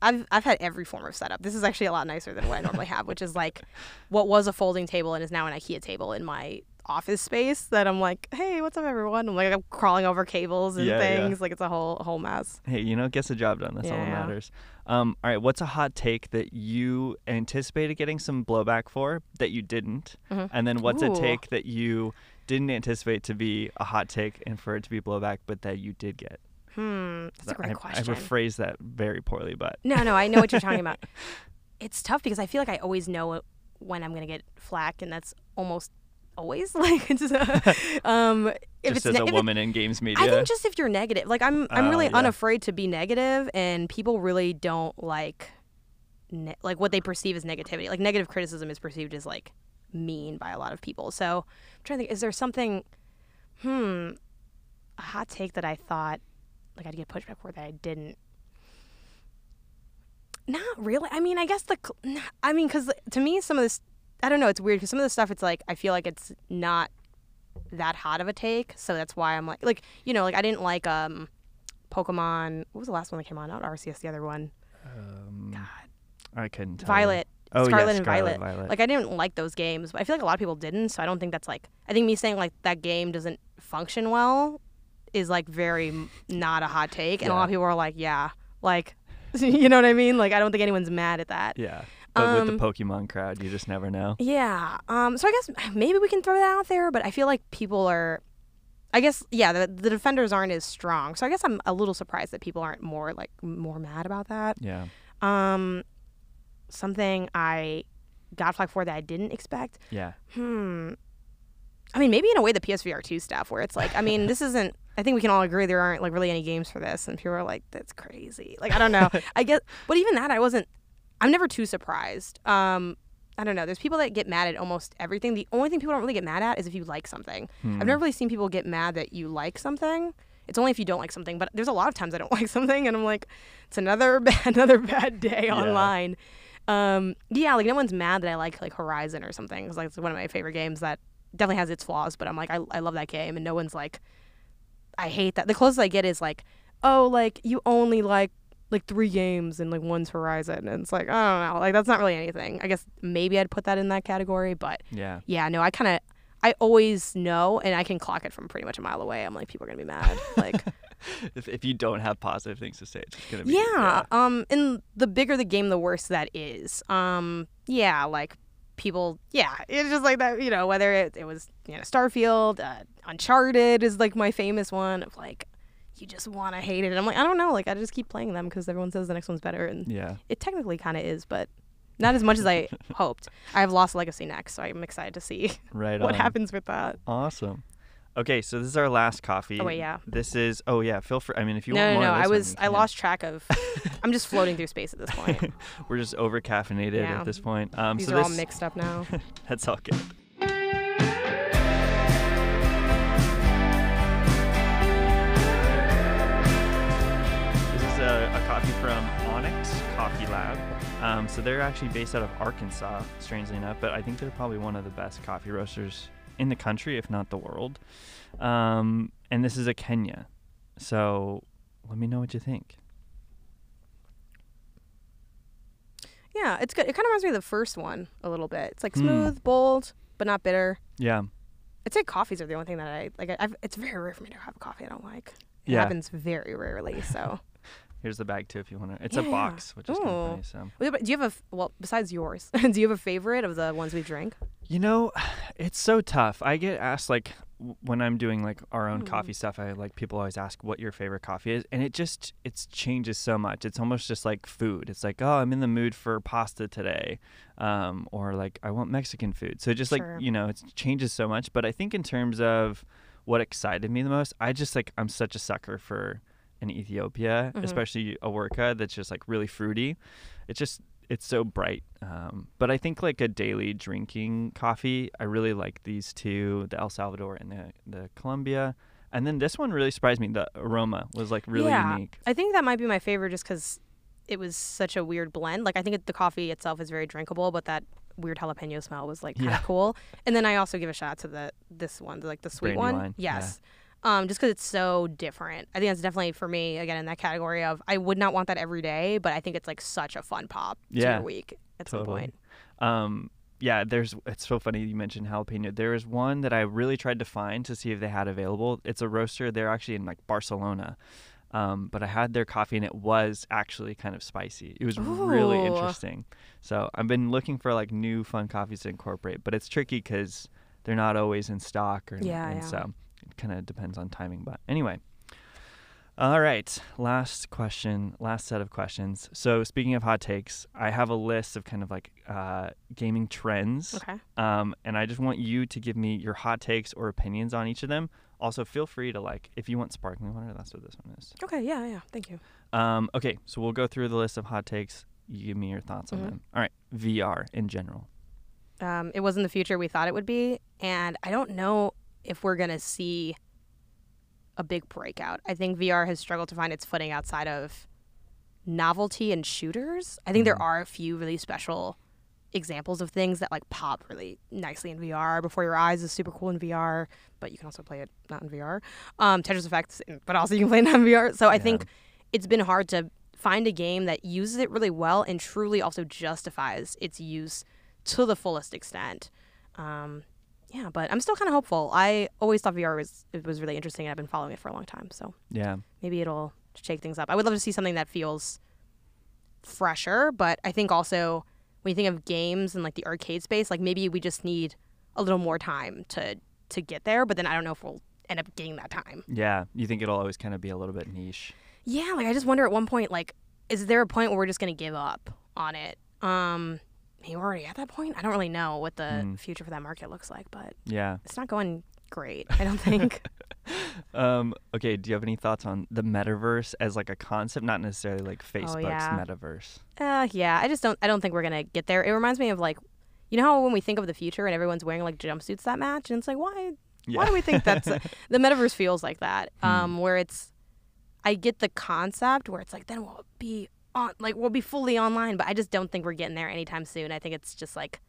I've I've had every form of setup. This is actually a lot nicer than what I normally have, which is like what was a folding table and is now an IKEA table in my office space that I'm like, hey, what's up everyone? I'm like I'm crawling over cables and Yeah, yeah. things. Like it's a whole whole mess. Hey, you know, gets the job done. That's all that matters. Um, all right, what's a hot take that you anticipated getting some blowback for that you didn't? Mhm. And then what's a take that you didn't anticipate to be a hot take and for it to be blowback, but that you did get? Hmm, that's a great I, question. I rephrased that very poorly, but No, no, I know what you're talking about. It's tough because I feel like I always know when I'm gonna get flack, and that's almost always like it's uh, um if just it's as ne- a if it- woman in games media, I think just if you're negative, like I'm, I'm Oh, really yeah. unafraid to be negative, and people really don't like, ne- like what they perceive as negativity. Like negative criticism is perceived as like mean by a lot of people. So I'm trying to think, is there something, hmm, a hot take that I thought like I'd get pushback for that I didn't? Not really. I mean, I guess the, I mean, because to me, some of this, I don't know, it's weird because some of the stuff, it's like, I feel like it's not that hot of a take. So that's why I'm like, like, you know, like I didn't like, um, Pokemon. What was the last one that came out? Not Arceus, the other one. Um, God. I couldn't tell. Violet. Oh, Scarlet yeah, and Scarlet, Violet. Violet. Like I didn't like those games, but I feel like a lot of people didn't. So I don't think that's like. I think me saying like that game doesn't function well is like very not a hot take, and a lot of people are like, yeah, like, you know what I mean? Like I don't think anyone's mad at that. yeah. But with Um, the Pokemon crowd, you just never know. Yeah. Um. So I guess maybe we can throw that out there, but I feel like people are. I guess yeah, the the defenders aren't as strong. So I guess I'm a little surprised that people aren't more like more mad about that. Yeah. Um, something I got flack for that I didn't expect. Yeah. Hmm. I mean, maybe in a way the PSVR two stuff, where it's like, I mean, this isn't. I think we can all agree there aren't like really any games for this, and people are like, "That's crazy." Like, I don't know. I guess, but even that, I wasn't. I'm never too surprised. Um, I don't know. There's people that get mad at almost everything. The only thing people don't really get mad at is if you like something. Hmm. I've never really seen people get mad that you like something. It's only if you don't like something. But there's a lot of times I don't like something, and I'm like, it's another bad, another bad day Yeah. online. Um, yeah, like no one's mad that I like like Horizon or something. It's like it's one of my favorite games that definitely has its flaws, but I'm like I I love that game, and no one's like, I hate that. The closest I get is like, oh, like you only like like three games and like one's Horizon, and it's like I don't know, like that's not really anything. I guess maybe I'd put that in that category, but Yeah. yeah, no, I kind of. I always know, and I can clock it from pretty much a mile away. I'm like, people are gonna be mad. Like, If, if you don't have positive things to say, it's gonna be. yeah, um, and the bigger the game, the worse that is. Um, yeah, like people, yeah, it's just like that. You know, whether it, it was you know Starfield, uh, Uncharted is like my famous one of like, you just want to hate it. And I'm like, I don't know, like I just keep playing them because everyone says the next one's better, and Yeah. it technically kind of is, but not as much as I hoped. I have Lost Legacy next, so I'm excited to see Right what on. happens with that. Awesome. Okay, so this is our last coffee. Oh, wait, yeah. This is. Oh yeah, feel free. I mean, if you no, want no, more no. of I was I lost track of. I'm just floating through space at this point. We're just over caffeinated Yeah. at this point. Um, These so are this, all mixed up now. That's all good. Um, so they're actually based out of Arkansas, strangely enough, but I think they're probably one of the best coffee roasters in the country, if not the world. Um, and this is a Kenya. So let me know what you think. yeah, it's good. It kind of reminds me of the first one a little bit. It's like Hmm. smooth, bold, but not bitter. Yeah. I'd say coffees are the only thing that I like. I've, it's very rare for me to have a coffee I don't like. It Yeah. happens very rarely. So, Here's the bag too if you want to. It's Yeah, a box, which is kind Ooh. of funny. So. Do you have a well besides yours? do you have a favorite of the ones we drink? You know, it's so tough. I get asked like w- when I'm doing like our own Mm. coffee stuff. I like people always ask what your favorite coffee is, and it just it changes so much. It's almost just like food. It's like oh, I'm in the mood for pasta today, um, or like I want Mexican food. So it just Sure. like you know, it changes so much. But I think in terms of what excited me the most, I just like I'm such a sucker for an Ethiopia, Mhm. especially a Worka that's just like really fruity. It's just it's so bright. Um, but I think like a daily drinking coffee, I really like these two, the El Salvador and the the Colombia. And then this one really surprised me. The aroma was like really Yeah. unique. I think that might be my favorite just because it was such a weird blend. Like I think it, the coffee itself is very drinkable, but that weird jalapeno smell was like kind of Yeah. cool. And then I also give a shout out to the this one, like the sweet one. Yes. yeah. Um, just because it's so different. I think that's definitely for me again in that category of I would not want that every day, but I think it's like such a fun pop to Yeah, your week at some totally. point. Um, yeah, there's. It's so funny you mentioned jalapeno. There is one that I really tried to find to see if they had available. It's a roaster. They're actually in like Barcelona. Um, but I had their coffee and it was actually kind of spicy. It was really interesting. So I've been looking for like new fun coffees to incorporate, but it's tricky because they're not always in stock, or, Yeah, and yeah. so it kind of depends on timing. But anyway, all right. Last question, last set of questions. So speaking of hot takes, I have a list of kind of like uh, gaming trends, Okay. um, and I just want you to give me your hot takes or opinions on each of them. Also, feel free to like if you want sparkling water. That's what this one is. Okay. Yeah. Yeah. Thank you. Um, okay, so we'll go through the list of hot takes. You give me your thoughts on Mhm. them. All right, VR in general. Um, it wasn't the future we thought it would be, and I don't know if we're gonna see a big breakout. I think VR has struggled to find its footing outside of novelty and shooters. I think there Mhm. are a few really special examples of things that like pop really nicely in VR. Before Your Eyes is super cool in VR, but you can also play it not in VR. Um, Tetris Effects, but also you can play it not in VR. So I Yeah. think it's been hard to find a game that uses it really well and truly also justifies its use to the fullest extent. Um, yeah, but I'm still kind of hopeful. I always thought VR was it was really interesting, and I've been following it for a long time. So Yeah. maybe it'll shake things up. I would love to see something that feels fresher, but I think also when you think of games and like the arcade space, like maybe we just need a little more time to to get there. But then I don't know if we'll end up getting that time. Yeah. You think it'll always kind of be a little bit niche? Yeah, like I just wonder at one point, like, is there a point where we're just gonna give up on it? Um, maybe we're already at that point. I don't really know what the Mm. future for that market looks like, but Yeah. it's not going great. I don't think. Um, okay, do you have any thoughts on the metaverse as like a concept, not necessarily like Facebook's Oh, yeah. metaverse? uh, yeah, I just don't. I don't think we're gonna get there. It reminds me of like, you know how when we think of the future and everyone's wearing like jumpsuits that match, and it's like, why? Why do we think that's a, the metaverse feels like that? Hmm. Um, where it's, I get the concept where it's like then we'll be on, like we'll be fully online, but I just don't think we're getting there anytime soon. I think it's just like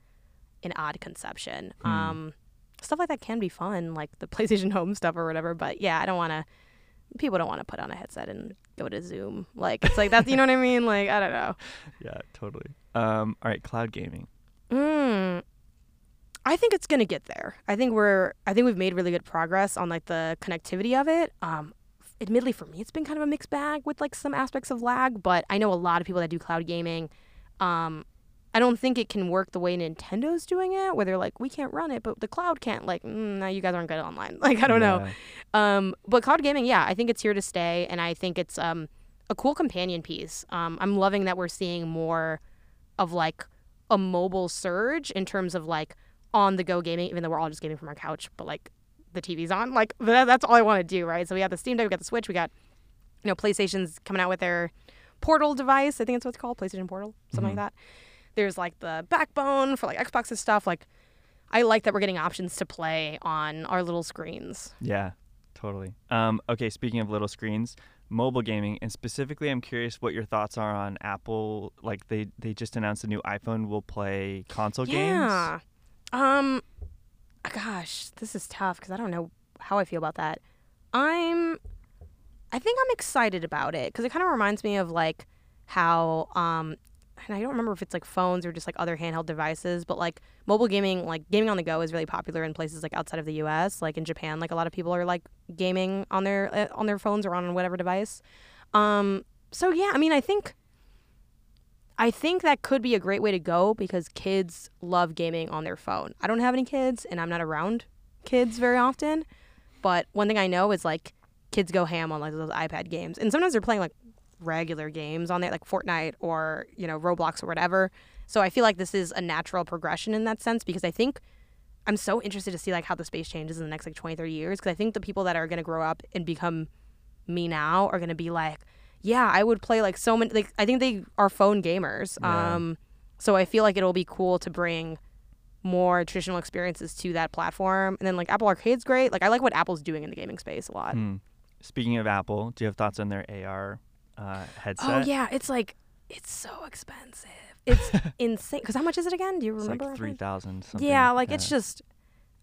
an odd conception. Hmm. Um, stuff like that can be fun, like the PlayStation Home stuff or whatever. But yeah, I don't want to. People don't want to put on a headset and go to Zoom. Like it's like that's you know what I mean. Like I don't know. Yeah, totally. Um, all right, cloud gaming. Mm, I think it's gonna get there. I think we're. I think we've made really good progress on like the connectivity of it. Um, admittedly, for me, it's been kind of a mixed bag with like some aspects of lag. But I know a lot of people that do cloud gaming. Um, I don't think it can work the way Nintendo's doing it, where they're like, we can't run it, but the cloud can't. Like, mm, no, you guys aren't good online. Like, I don't know. Um, but cloud gaming, yeah, I think it's here to stay, and I think it's um, a cool companion piece. Um, I'm loving that we're seeing more of like a mobile surge in terms of like on the go gaming, even though we're all just gaming from our couch, but like the TV's on. Like that, that's all I want to do, right? So we have the Steam Deck, we got the Switch, we got you know PlayStation's coming out with their Portal device. I think that's what it's called, PlayStation Portal, something Mhm. like that. There's like the backbone for like Xbox's stuff. Like I like that we're getting options to play on our little screens. Yeah, totally. Um, okay, speaking of little screens, mobile gaming, and specifically, I'm curious what your thoughts are on Apple. Like they they just announced a new iPhone will play console Yeah. games. Um, gosh, this is tough because I don't know how I feel about that. I'm, I think I'm excited about it because it kind of reminds me of like how, um, and I don't remember if it's like phones or just like other handheld devices, but like mobile gaming, like gaming on the go is really popular in places like outside of the U.S. Like in Japan, like a lot of people are like gaming on their uh, on their phones or on whatever device. Um, so yeah, I mean, I think I think that could be a great way to go because kids love gaming on their phone. I don't have any kids and I'm not around kids very often, but one thing I know is like kids go ham on like those iPad games. And sometimes they're playing like regular games on there like Fortnite or, you know, Roblox or whatever. So I feel like this is a natural progression in that sense because I think I'm so interested to see like how the space changes in the next like 20 30 years because I think the people that are going to grow up and become me now are going to be like yeah, I would play like so many. Like I think they are phone gamers. Yeah. Um, so I feel like it'll be cool to bring more traditional experiences to that platform. And then like Apple Arcade's great. Like I like what Apple's doing in the gaming space a lot. Hmm. Speaking of Apple, do you have thoughts on their AR uh, headset? Oh yeah, it's like it's so expensive. It's insane. Because how much is it again? Do you It's remember? like three thousand. Yeah, like it's just.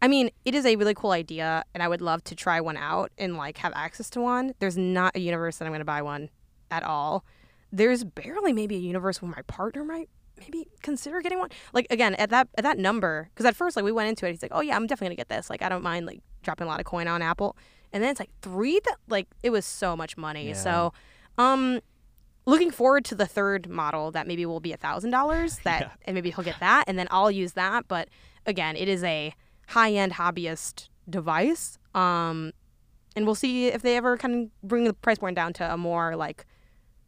I mean, it is a really cool idea, and I would love to try one out and like have access to one. There's not a universe that I'm going to buy one at all. There's barely maybe a universe where my partner might maybe consider getting one. Like again, at that at that number, because at first like we went into it, he's like, "Oh yeah, I'm definitely gonna get this. Like I don't mind like dropping a lot of coin on Apple." And then it's like three that like it was so much money. Yeah. So, um, looking forward to the third model that maybe will be a thousand dollars. That Yeah. and maybe he'll get that, and then I'll use that. But again, it is a high end hobbyist device. Um, and we'll see if they ever kind of bring the price point down to a more like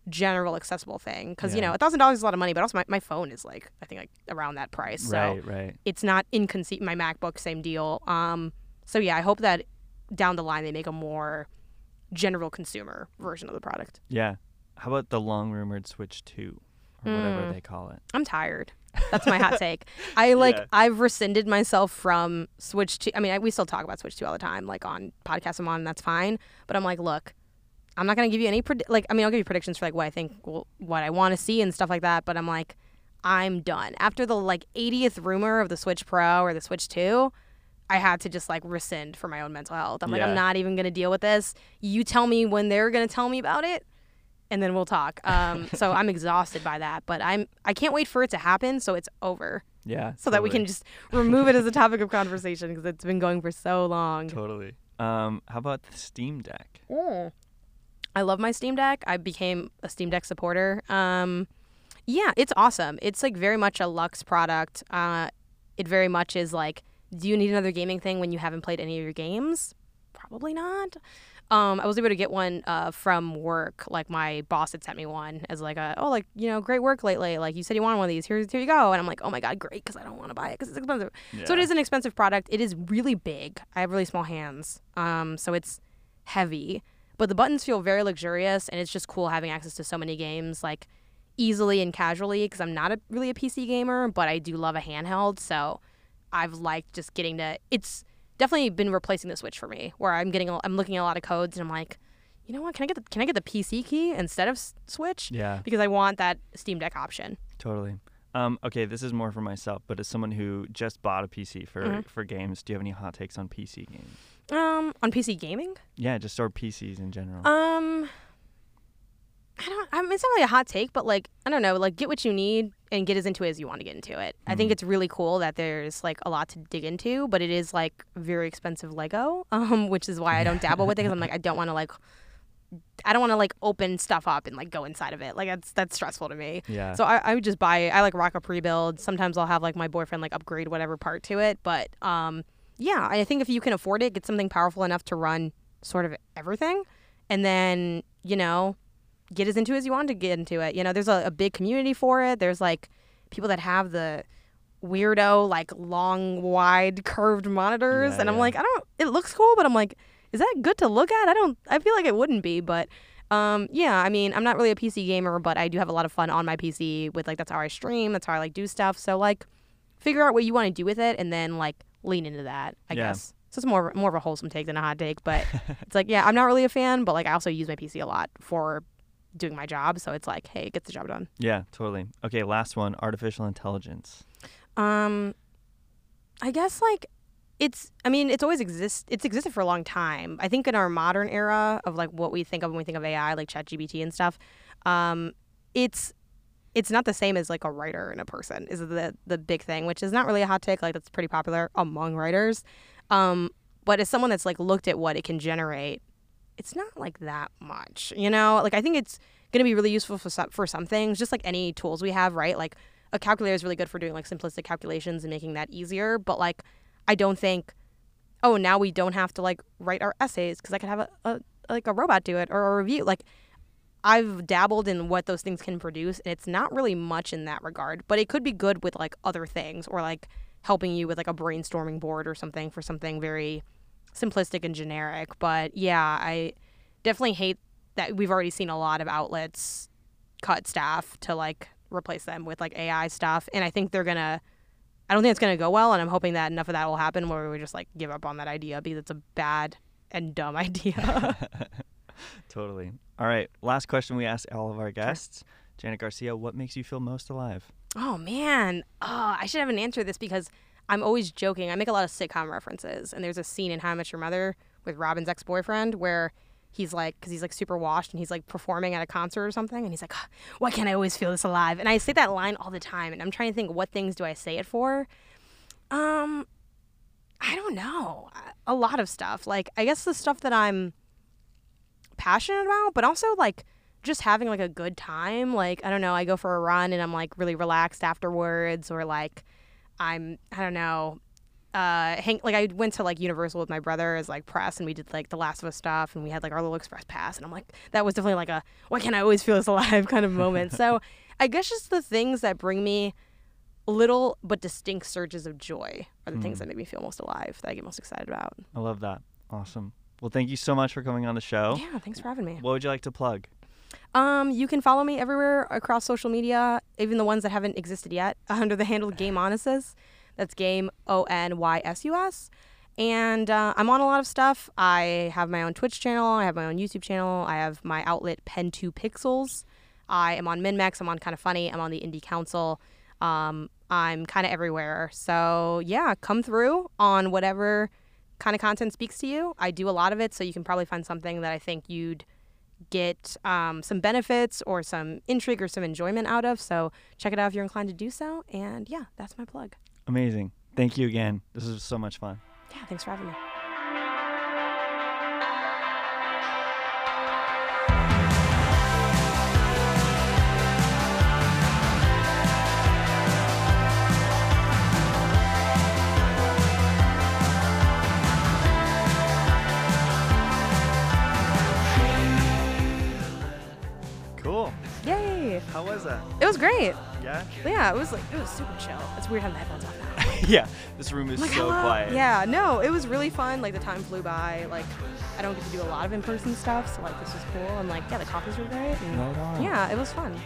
general accessible thing because you know a thousand dollars is a lot of money but also my, my phone is like i think like around that price so right, right. it's not inconceivable my macbook same deal um so yeah i hope that down the line they make a more general consumer version of the product Yeah. How about the long rumored Switch Two? or whatever Mm. they call it. I'm tired. That's my hot take. I like Yeah. I've rescinded myself from Switch 2. I mean, I, we still talk about Switch 2 all the time, like on podcasts I'm on, and that's fine. But I'm like, look, I'm not gonna give you any predi- like. I mean, I'll give you predictions for like what I think, will, what I want to see and stuff like that. But I'm like, I'm done after the like 80th rumor of the Switch Pro or the Switch 2. I had to just like rescind for my own mental health. I'm like, I'm not even gonna deal with this. You tell me when they're gonna tell me about it, and then we'll talk. Um, so I'm exhausted by that, but I'm I can't wait for it to happen so it's over, Yeah. so that we can just remove it as a topic of conversation because it's been going for so long. Totally. Um, how about the Steam Deck? I love my Steam Deck. I became a Steam Deck supporter. Um, yeah, it's awesome. It's like very much a Lux product. Uh, it very much is like, do you need another gaming thing when you haven't played any of your games? Probably not. Um, I was able to get one uh, from work. Like my boss had sent me one as like a oh like you know great work lately. Like you said you wanted one of these. Here's here you go. And I'm like oh my god great because I don't want to buy it because it's expensive. So it is an expensive product. It is really big. I have really small hands. Um, so it's heavy, but the buttons feel very luxurious, and it's just cool having access to so many games like easily and casually. Because I'm not a, really a PC gamer, but I do love a handheld. So I've liked just getting to. It's definitely been replacing the Switch for me, where I'm getting. I'm looking at a lot of codes, and I'm like, you know what? Can I get the Can I get the PC key instead of Switch? Yeah. Because I want that Steam Deck option. Totally. Um, okay, this is more for myself, but as someone who just bought a PC for Mhm. for games, do you have any hot takes on PC games? Um, on PC gaming. Yeah, just or PCs in general. Um, I don't. I mean, it's not really a hot take, but like I don't know. Like, get what you need and get as into it as you want to get into it. I think Mhm. it's really cool that there's like a lot to dig into, but it is like very expensive Lego, um, which is why I don't dabble with it because I'm like I don't want to like. I don't want to like open stuff up and like go inside of it. Like that's that's stressful to me. yeah. So I, I would just buy I like rock a pre-build. Sometimes I'll have like my boyfriend like upgrade whatever part to it. But um yeah, I think if you can afford it, get something powerful enough to run sort of everything. And then, you know, get as into it as you want to get into it. You know, there's a, a big community for it. There's like people that have the weirdo, like long, wide, curved monitors. Yeah, and I'm yeah. like, I don't it looks cool, but I'm like, is that good to look at? I don't I feel like it wouldn't be, but um, yeah, I mean, I'm not really a PC gamer, but I do have a lot of fun on my PC with like that's how I stream, that's how I like do stuff. So like figure out what you want to do with it and then like lean into that, I Yeah. guess. So it's more more of a wholesome take than a hot take, but it's like yeah, I'm not really a fan, but like I also use my PC a lot for doing my job, so it's like, hey, get the job done. yeah, totally. Okay, last one, artificial intelligence. Um, I guess like it's. I mean, it's always exist. It's existed for a long time. I think in our modern era of like what we think of when we think of AI, like ChatGPT and stuff, um, it's it's not the same as like a writer and a person is the the big thing, which is not really a hot take. Like that's pretty popular among writers. Um, but as someone that's like looked at what it can generate, it's not like that much. You know, like I think it's going to be really useful for some, for some things, just like any tools we have, right? Like a calculator is really good for doing like simplistic calculations and making that easier. But like, I don't think, oh, now we don't have to like write our essays because I could have a, a like a robot do it or a review. Like, I've dabbled in what those things can produce, and it's not really much in that regard. But it could be good with like other things or like helping you with like a brainstorming board or something for something very simplistic and generic. But yeah, I definitely hate that we've already seen a lot of outlets cut staff to like replace them with like AI stuff. And I think they're gonna I don't think it's gonna go well and I'm hoping that enough of that will happen where we just like give up on that idea because it's a bad and dumb idea. totally. All right, last question we ask all of our guests. Janet Garcia, what makes you feel most alive? oh man. Oh, I should have an answer to this because I'm always joking. I make a lot of sitcom references and there's a scene in How I Met Your Mother with Robin's ex-boyfriend where he's like because he's like super washed and he's like performing at a concert or something and he's like why can't i always feel this alive? And i say that line all the time and i'm trying to think what things do i say it for? Um i don't know. A lot of stuff. Like i guess the stuff that i'm passionate about but also like just having like a good time. Like i don't know i go for a run and i'm like really relaxed afterwards or like i'm i don't know uh hang like I went to like Universal with my brother as like press and we did like the Last of Us stuff and we had like our little express pass and I'm like that was definitely like a why can't I always feel this alive kind of moment. so I guess just the things that bring me little but distinct surges of joy are the things that make me feel most alive that I get most excited about. I love that. Awesome. Well, thank you so much for coming on the show. Yeah, thanks for having me. What would you like to plug? Um, you can follow me everywhere across social media, even the ones that haven't existed yet, under the handle Game Onysus. That's Game O N Y S U S. And uh, I'm on a lot of stuff. I have my own Twitch channel. I have my own YouTube channel. I have my outlet Pen to Pixels. I am on MinnMax. I'm on Kinda Funny. I'm on the Indie Council. Um, I'm kind of everywhere. So yeah, come through on whatever kind of content speaks to you. I do a lot of it, so you can probably find something that I think you'd get um, some benefits or some intrigue or some enjoyment out of. So check it out if you're inclined to do so. And yeah, that's my plug. Amazing. Thank you again. This was so much fun. Yeah, thanks for having me. How was that? It was great. Yeah. Yeah, it was like it was super chill. It's weird having the headphones on now. yeah. This room is Like, so hello? quiet. Yeah, no, it was really fun. Like the time flew by. Like I don't get to do a lot of in-person stuff, so like this was cool. And like yeah, the coffees were great. And, Right. Yeah, it was fun.